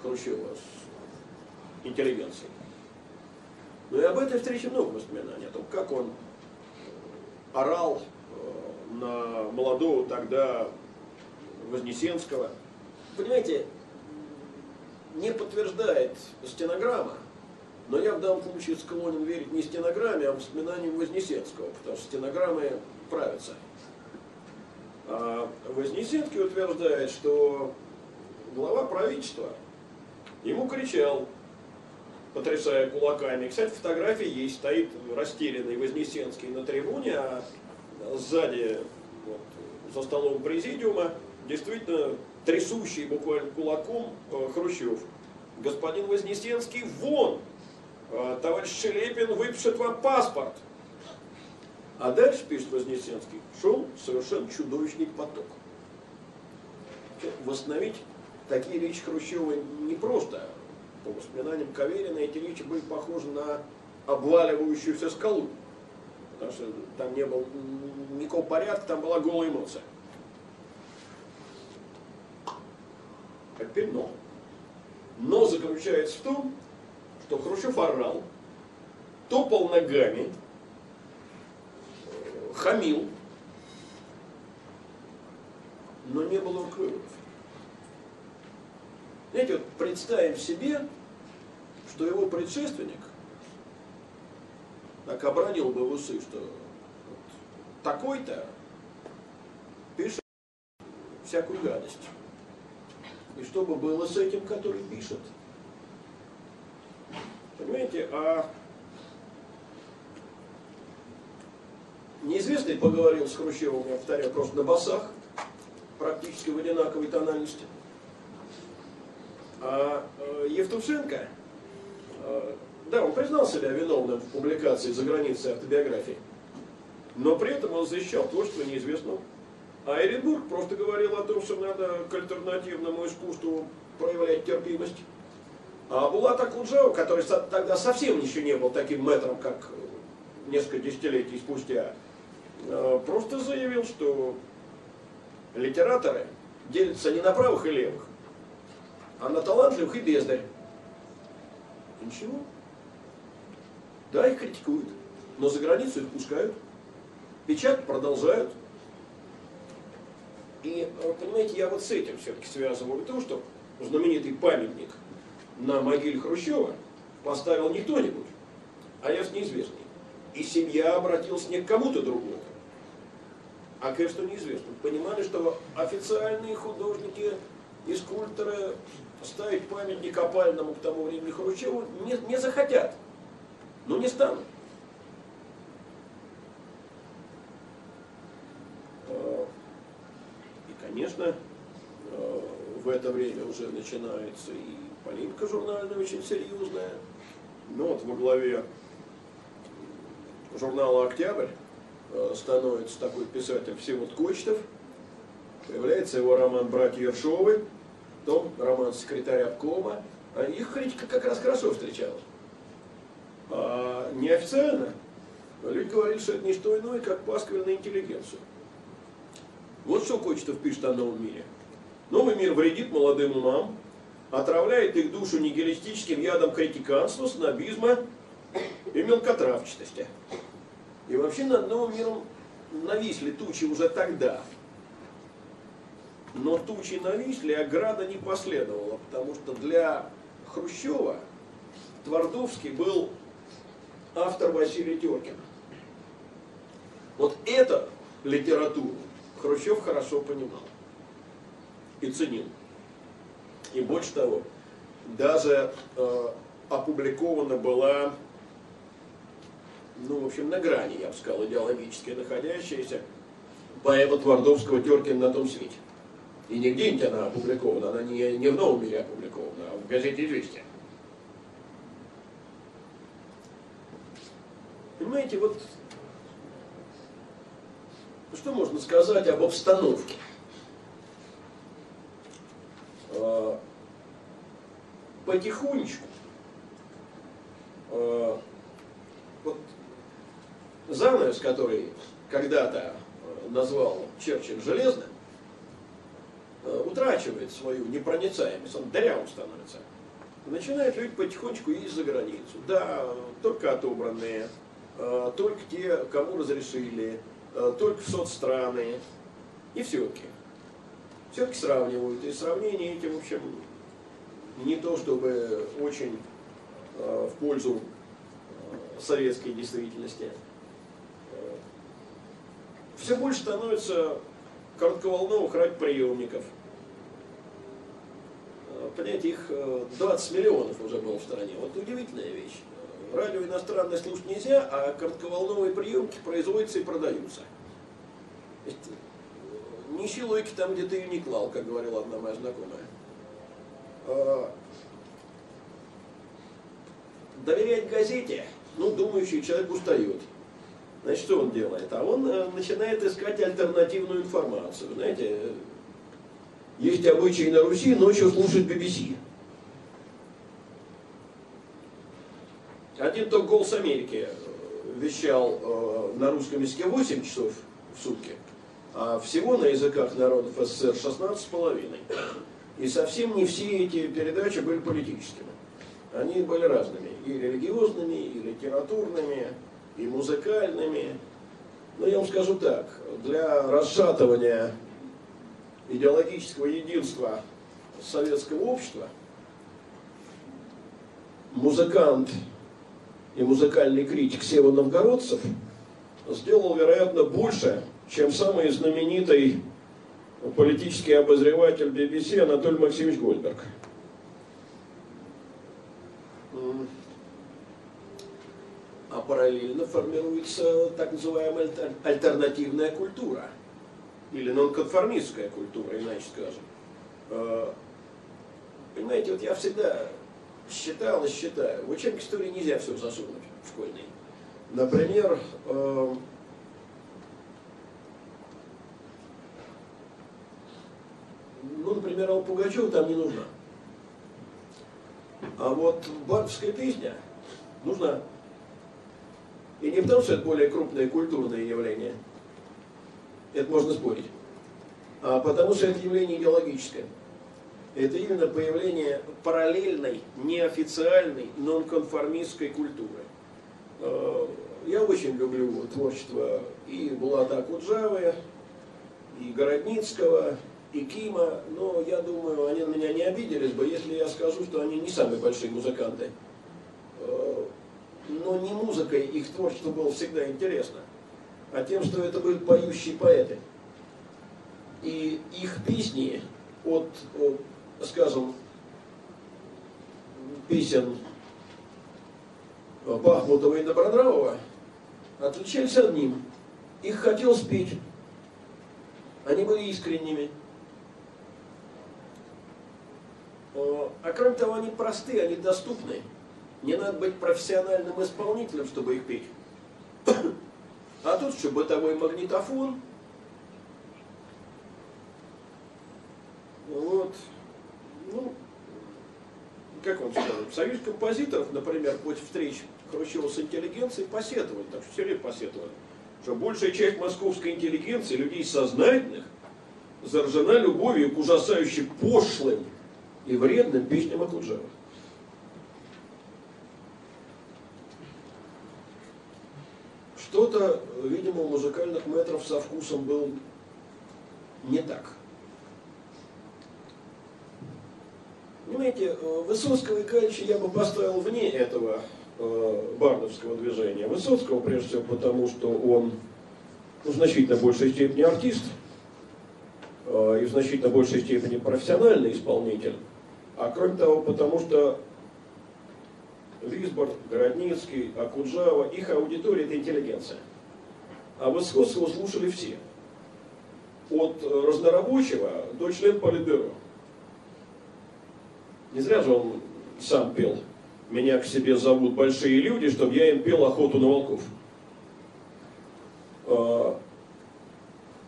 Хрущева с интеллигенцией. Ну и об этой встрече много воспоминаний, о том, как он орал э, на молодого тогда Вознесенского. Понимаете, не подтверждает стенограмма, но я в данном случае склонен верить не стенограмме, а воспоминаниям Вознесенского, потому что стенограммы правятся. А Вознесенский утверждает, что глава правительства ему кричал, потрясая кулаками. Кстати, фотография есть, стоит растерянный Вознесенский на трибуне, а сзади, вот, за столом президиума, действительно трясущий буквально кулаком э, Хрущев. Господин Вознесенский, вон! Э, товарищ Шелепин выпишет вам паспорт. А дальше, пишет Вознесенский, шел совершенно чудовищный поток. Восстановить такие речи Хрущева непросто. По воспоминаниям Каверина эти речи были похожи на обваливающуюся скалу. Потому что там не было никакого порядка, там была голая эмоция. А теперь но. Заключается в том, что Хрущев орал, топал ногами, хамил, но не было выводов. Знаете, вот представим себе, что его предшественник так обронил бы в усы, что вот такой-то пишет всякую гадость. И что бы было с этим, который пишет? Понимаете, а неизвестный поговорил с Хрущевым, я повторяю, просто на басах, практически в одинаковой тональности. А э, Евтушенко, э, да, он признал себя виновным в публикации за границей автобиографии, но при этом он защищал творчество неизвестного а Эренбург просто говорил о том, что надо к альтернативному искусству проявлять терпимость. А Булат Акуджава, который тогда совсем еще не был таким мэтром, как несколько десятилетий спустя, э, просто заявил, что литераторы делятся не на правых и левых, а на талантливых и бездарь. Ничего. Да, их критикуют, но за границу их пускают. Печать продолжают. И, э, понимаете, я вот с этим все-таки связываю то, что знаменитый памятник на могиле Хрущева поставил не кто-нибудь, а я с неизвестный. И семья обратилась не к кому-то другому, а к что неизвестно. Понимали, что официальные художники и скульпторы ставить памятник опальному к тому времени Хрущеву не, не захотят, но не станут. Конечно, э, в это время уже начинается и полемика журнальная очень серьезная. Но вот во главе журнала «Октябрь» э, становится такой писатель Всеволод Кочетов. Появляется его роман «Братья Ершовы», том роман «Секретарь обкома». А их критика как раз хорошо встречалась. А неофициально люди говорили, что это не что иное, как пасквиль на интеллигенцию. Вот что Кочетов пишет о новом мире. Новый мир вредит молодым умам, отравляет их душу нигилистическим ядом критиканства, снобизма и мелкотравчатости. И вообще над новым миром нависли тучи уже тогда. Но тучи нависли, а града не последовало, потому что для Хрущева Твардовский был автор Василия Теркина. Вот эту литературу Хрущев хорошо понимал и ценил. И больше того, даже э, опубликована была, ну, в общем, на грани, я бы сказал, идеологически находящаяся поэма Твардовского «Теркин на том свете». И не где-нибудь она опубликована, она не, не в «Новом мире» опубликована, а в газете «Известия». Понимаете, вот что можно сказать об обстановке? А, потихонечку а, вот занавес, который когда-то назвал Черчилль железным, утрачивает свою непроницаемость, он дырявым становится. Начинают люди потихонечку ездить за границу. Да, только отобранные, только те, кому разрешили, только в соцстраны. И все-таки. Все-таки сравнивают. И сравнение эти, в общем, не то чтобы очень в пользу советской действительности. Все больше становится коротковолновых радиоприемников. Понимаете, их 20 миллионов уже было в стране. Вот удивительная вещь. Радио иностранное слушать нельзя, а коротковолновые приемки производятся и продаются. Не ищи логики там, где ты ее не клал, как говорила одна моя знакомая доверять газете, ну, думающий человек устает. Значит, что он делает? А он э, начинает искать альтернативную информацию. Знаете, есть обычаи на Руси ночью слушать BBC. Один только «Голос Америки» вещал э, на русском языке 8 часов в сутки, а всего на языках народов СССР 16 с половиной. И совсем не все эти передачи были политическими. Они были разными и религиозными, и литературными, и музыкальными. Но я вам скажу так, для расшатывания идеологического единства советского общества музыкант и музыкальный критик Сева Новгородцев сделал, вероятно, больше, чем самый знаменитый политический обозреватель BBC Анатолий Максимович Гольберг. а параллельно формируется так называемая альтернативная культура или нонконформистская культура, иначе скажем. А, понимаете, вот я всегда считал и считаю, в учебник истории нельзя все засунуть в школьный. Например, а, ну, например, Алла Пугачева там не нужна. А вот бардовская песня нужна. И не потому, что это более крупное культурное явление, это можно спорить, а потому что это явление идеологическое. Это именно появление параллельной, неофициальной, нонконформистской культуры. Э, я очень люблю творчество и Булата Акуджавы, и Городницкого, и Кима, но я думаю, они на меня не обиделись бы, если я скажу, что они не самые большие музыканты. Э, но не музыкой их творчество было всегда интересно, а тем, что это были поющие поэты. И их песни от, от скажем, песен Бахмутова и Добронравова отличались одним. Их хотел спеть. Они были искренними. А кроме того, они простые, они доступны. Не надо быть профессиональным исполнителем, чтобы их петь. А тут что, бытовой магнитофон. Вот. Ну, как вам сказать, союз композиторов, например, против встреч Хрущева с интеллигенцией посетовали, так что все время посетовали, что большая часть московской интеллигенции, людей сознательных, заражена любовью к ужасающе пошлым и вредным песням Акуджава. Что-то, видимо, у музыкальных метров со вкусом был не так. Понимаете, э, Высоцкого и Кальча я бы поставил вне этого э, бардовского движения. Высоцкого, прежде всего, потому что он ну, в значительно большей степени артист э, и в значительно большей степени профессиональный исполнитель. А кроме того, потому что Висбор, Городницкий, Акуджава, их аудитория – это интеллигенция. А Высоцкого слушали все. От разнорабочего до члена Политбюро. Не зря же он сам пел. Меня к себе зовут большие люди, чтобы я им пел охоту на волков. А,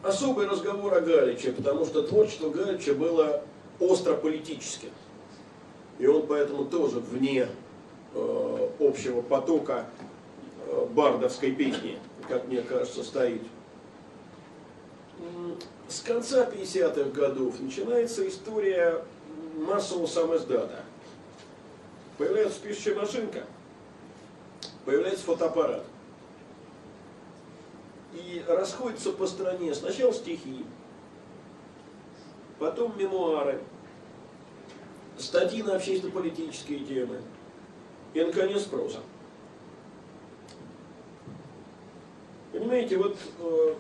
особый разговор о Галиче, потому что творчество Галича было остро политическим. И он поэтому тоже вне Э, общего потока э, бардовской песни, как мне кажется, стоит. с конца 50-х годов начинается история массового самоиздата. Появляется пишущая машинка, появляется фотоаппарат. И расходятся по стране сначала стихи, потом мемуары, статьи на общественно-политические темы и, наконец, проза. Понимаете, вот э,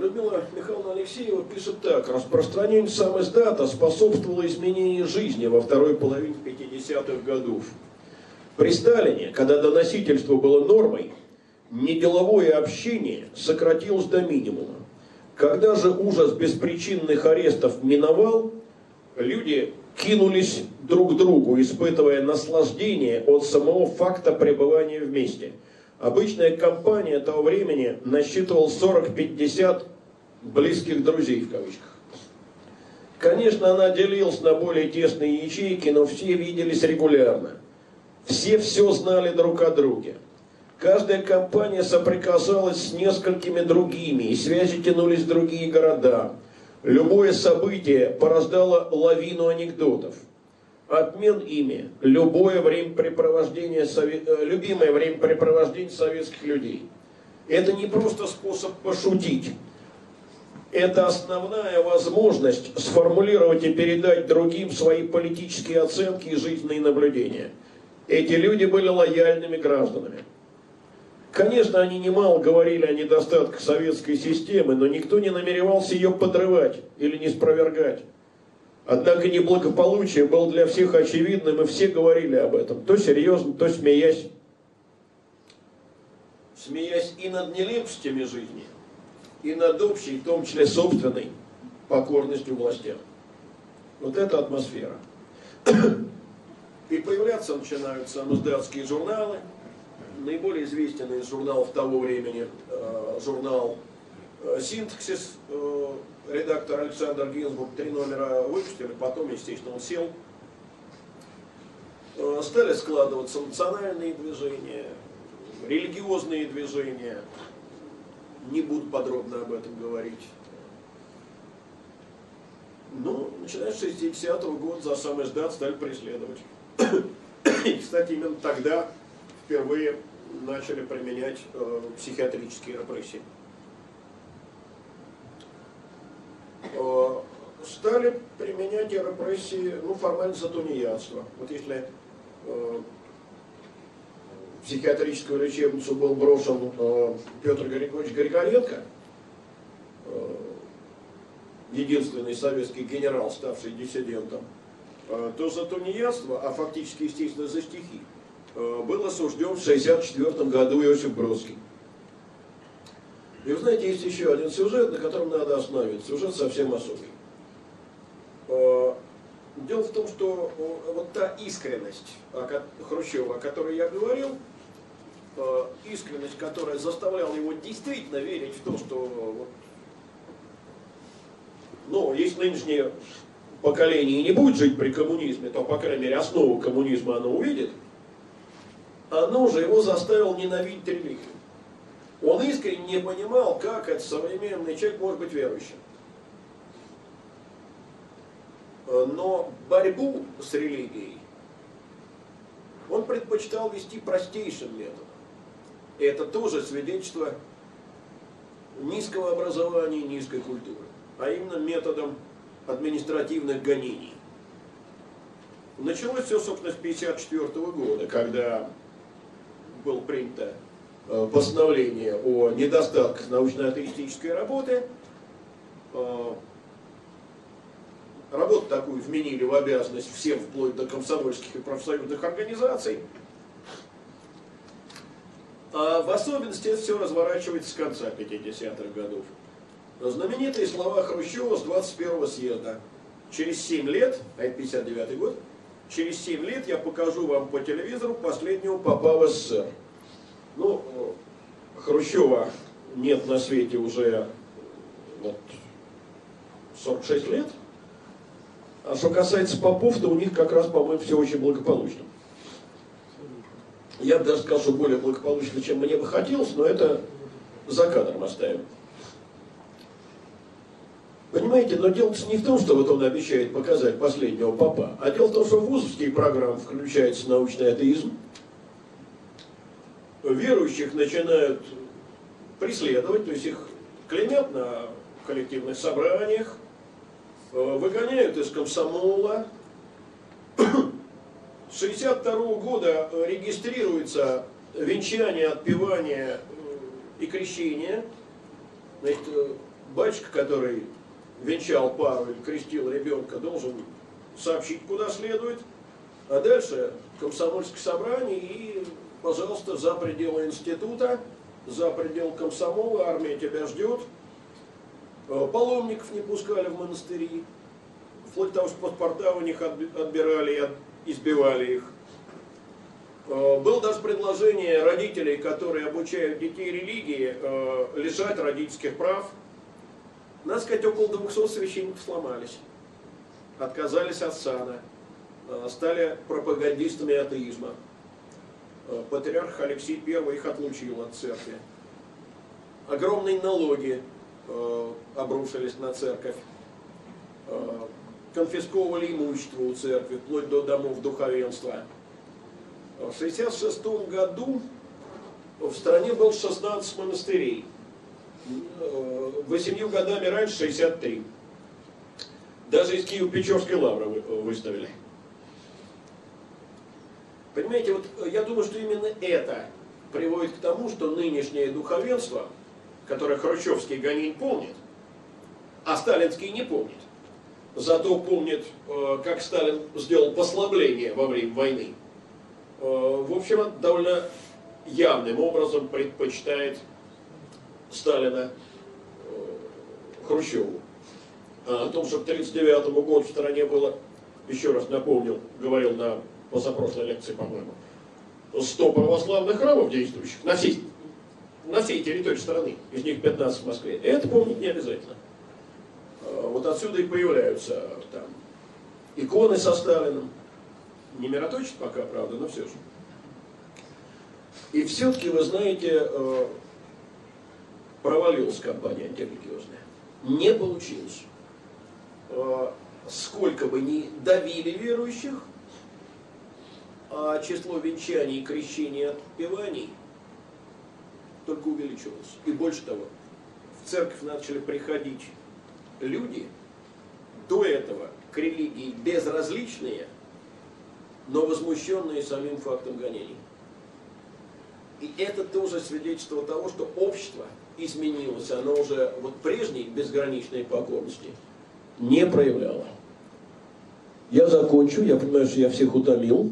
Людмила Михайловна Алексеева пишет так. Распространение сам способствовало изменению жизни во второй половине 50-х годов. При Сталине, когда доносительство было нормой, неделовое общение сократилось до минимума. Когда же ужас беспричинных арестов миновал, люди кинулись друг к другу, испытывая наслаждение от самого факта пребывания вместе. Обычная компания того времени насчитывала 40-50 близких друзей в кавычках. Конечно, она делилась на более тесные ячейки, но все виделись регулярно. Все все знали друг о друге. Каждая компания соприкасалась с несколькими другими, и связи тянулись в другие города. Любое событие порождало лавину анекдотов. Обмен ими – любое времяпрепровождение, э, любимое времяпрепровождение советских людей. Это не просто способ пошутить. Это основная возможность сформулировать и передать другим свои политические оценки и жизненные наблюдения. Эти люди были лояльными гражданами. Конечно, они немало говорили о недостатках советской системы, но никто не намеревался ее подрывать или не спровергать. Однако неблагополучие было для всех очевидным, и все говорили об этом, то серьезно, то смеясь. Смеясь и над нелепостями жизни, и над общей, в том числе собственной, покорностью властям. Вот это атмосфера. И появляться начинают самоздатские журналы – наиболее известен из журналов того времени, э, журнал э, «Синтаксис», э, редактор Александр Гинзбург три номера выпустили, потом, естественно, он сел. Стали складываться национальные движения, религиозные движения. Не буду подробно об этом говорить. Ну, начиная с 60-го года за самый издат стали преследовать. И, кстати, именно тогда впервые начали применять э, психиатрические репрессии. Э, стали применять репрессии, ну, формально за тунеядство. Вот если э, в психиатрическую лечебницу был брошен э, Петр Григорьевич Григоренко, э, единственный советский генерал, ставший диссидентом, э, то за тунеядство, а фактически, естественно, за стихи, Э, был осужден в 1964 году Иосиф Бродский. И вы знаете, есть еще один сюжет, на котором надо остановиться. Сюжет совсем особый. Э, дело в том, что э, вот та искренность Хрущева, о которой я говорил, искренность, которая заставляла его действительно верить в то, что ну, если нынешнее поколение не будет жить при коммунизме, то, по крайней мере, основу коммунизма оно увидит – оно же его заставило ненавидеть религию. Он искренне не понимал, как этот современный человек может быть верующим. Но борьбу с религией он предпочитал вести простейшим методом. И это тоже свидетельство низкого образования и низкой культуры, а именно методом административных гонений. Началось все, собственно, с 1954 года, когда было принято постановление о недостатках научно-атеистической работы. Э, работу такую вменили в обязанность всем, вплоть до комсомольских и профсоюзных организаций. А в особенности это все разворачивается с конца 50-х годов. Знаменитые слова Хрущева с 21-го съезда. Через 7 лет, а это 59 год, через 7 лет я покажу вам по телевизору последнего попа СССР. Ну, Хрущева нет на свете уже вот, 46 лет. А что касается попов, то у них как раз, по-моему, все очень благополучно. Я бы даже сказал, что более благополучно, чем мне бы хотелось, но это за кадром оставим. Понимаете, но дело не в том, что вот он обещает показать последнего папа, а дело в том, что в вузовские программы включается научный атеизм. Верующих начинают преследовать, то есть их клеймят на коллективных собраниях, э, выгоняют из комсомола. С 62 года регистрируется венчание, отпевание э, и крещение. Значит, э, батюшка, который венчал пару или крестил ребенка, должен сообщить, куда следует. А дальше комсомольское собрание и, пожалуйста, за пределы института, за пределы комсомола, армия тебя ждет. Э, паломников не пускали в монастыри, вплоть до того, что паспорта у них отбирали и избивали их. Э, было даже предложение родителей, которые обучают детей религии, э, лишать родительских прав. Надо сказать, около 200 священников сломались, отказались от сана, стали пропагандистами атеизма. Патриарх Алексей I их отлучил от церкви. Огромные налоги Э, обрушились на церковь, э, конфисковывали имущество у церкви, вплоть до домов духовенства. В 1966 году в стране был 16 монастырей. Э, восемью годами раньше 63. Даже из Киево-Печорской лавры выставили. Понимаете, вот я думаю, что именно это приводит к тому, что нынешнее духовенство – которое хрущевский гонень помнит, а сталинский не помнит. Зато помнит, э, как Сталин сделал послабление во время войны. Э, в общем, довольно явным образом предпочитает Сталина э, Хрущеву. А о том, что к 1939 году в стране было, еще раз напомнил, говорил на позапрошлой лекции, по-моему, 100 православных храмов действующих на всей на всей территории страны, из них 15 в Москве. Это помнить не обязательно. А, вот отсюда и появляются там иконы со Сталиным. Не мироточит пока, правда, но все же. И все-таки, вы знаете, э, провалилась кампания антирелигиозная. Не получилось. Э, сколько бы ни давили верующих, число венчаний, крещений отпеваний – только увеличилось. И больше того, в церковь начали приходить люди, до этого к религии безразличные, но возмущенные самим фактом гонений. И это тоже свидетельство того, что общество изменилось, оно уже вот прежней безграничной покорности не проявляло. Я закончу, я понимаю, что я всех утомил.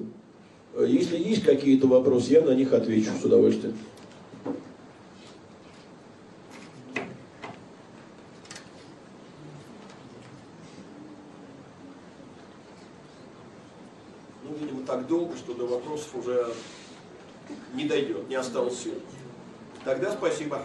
Если есть какие-то вопросы, я на них отвечу с удовольствием. так долго, что до вопросов уже не дойдет, не осталось сил. Тогда спасибо.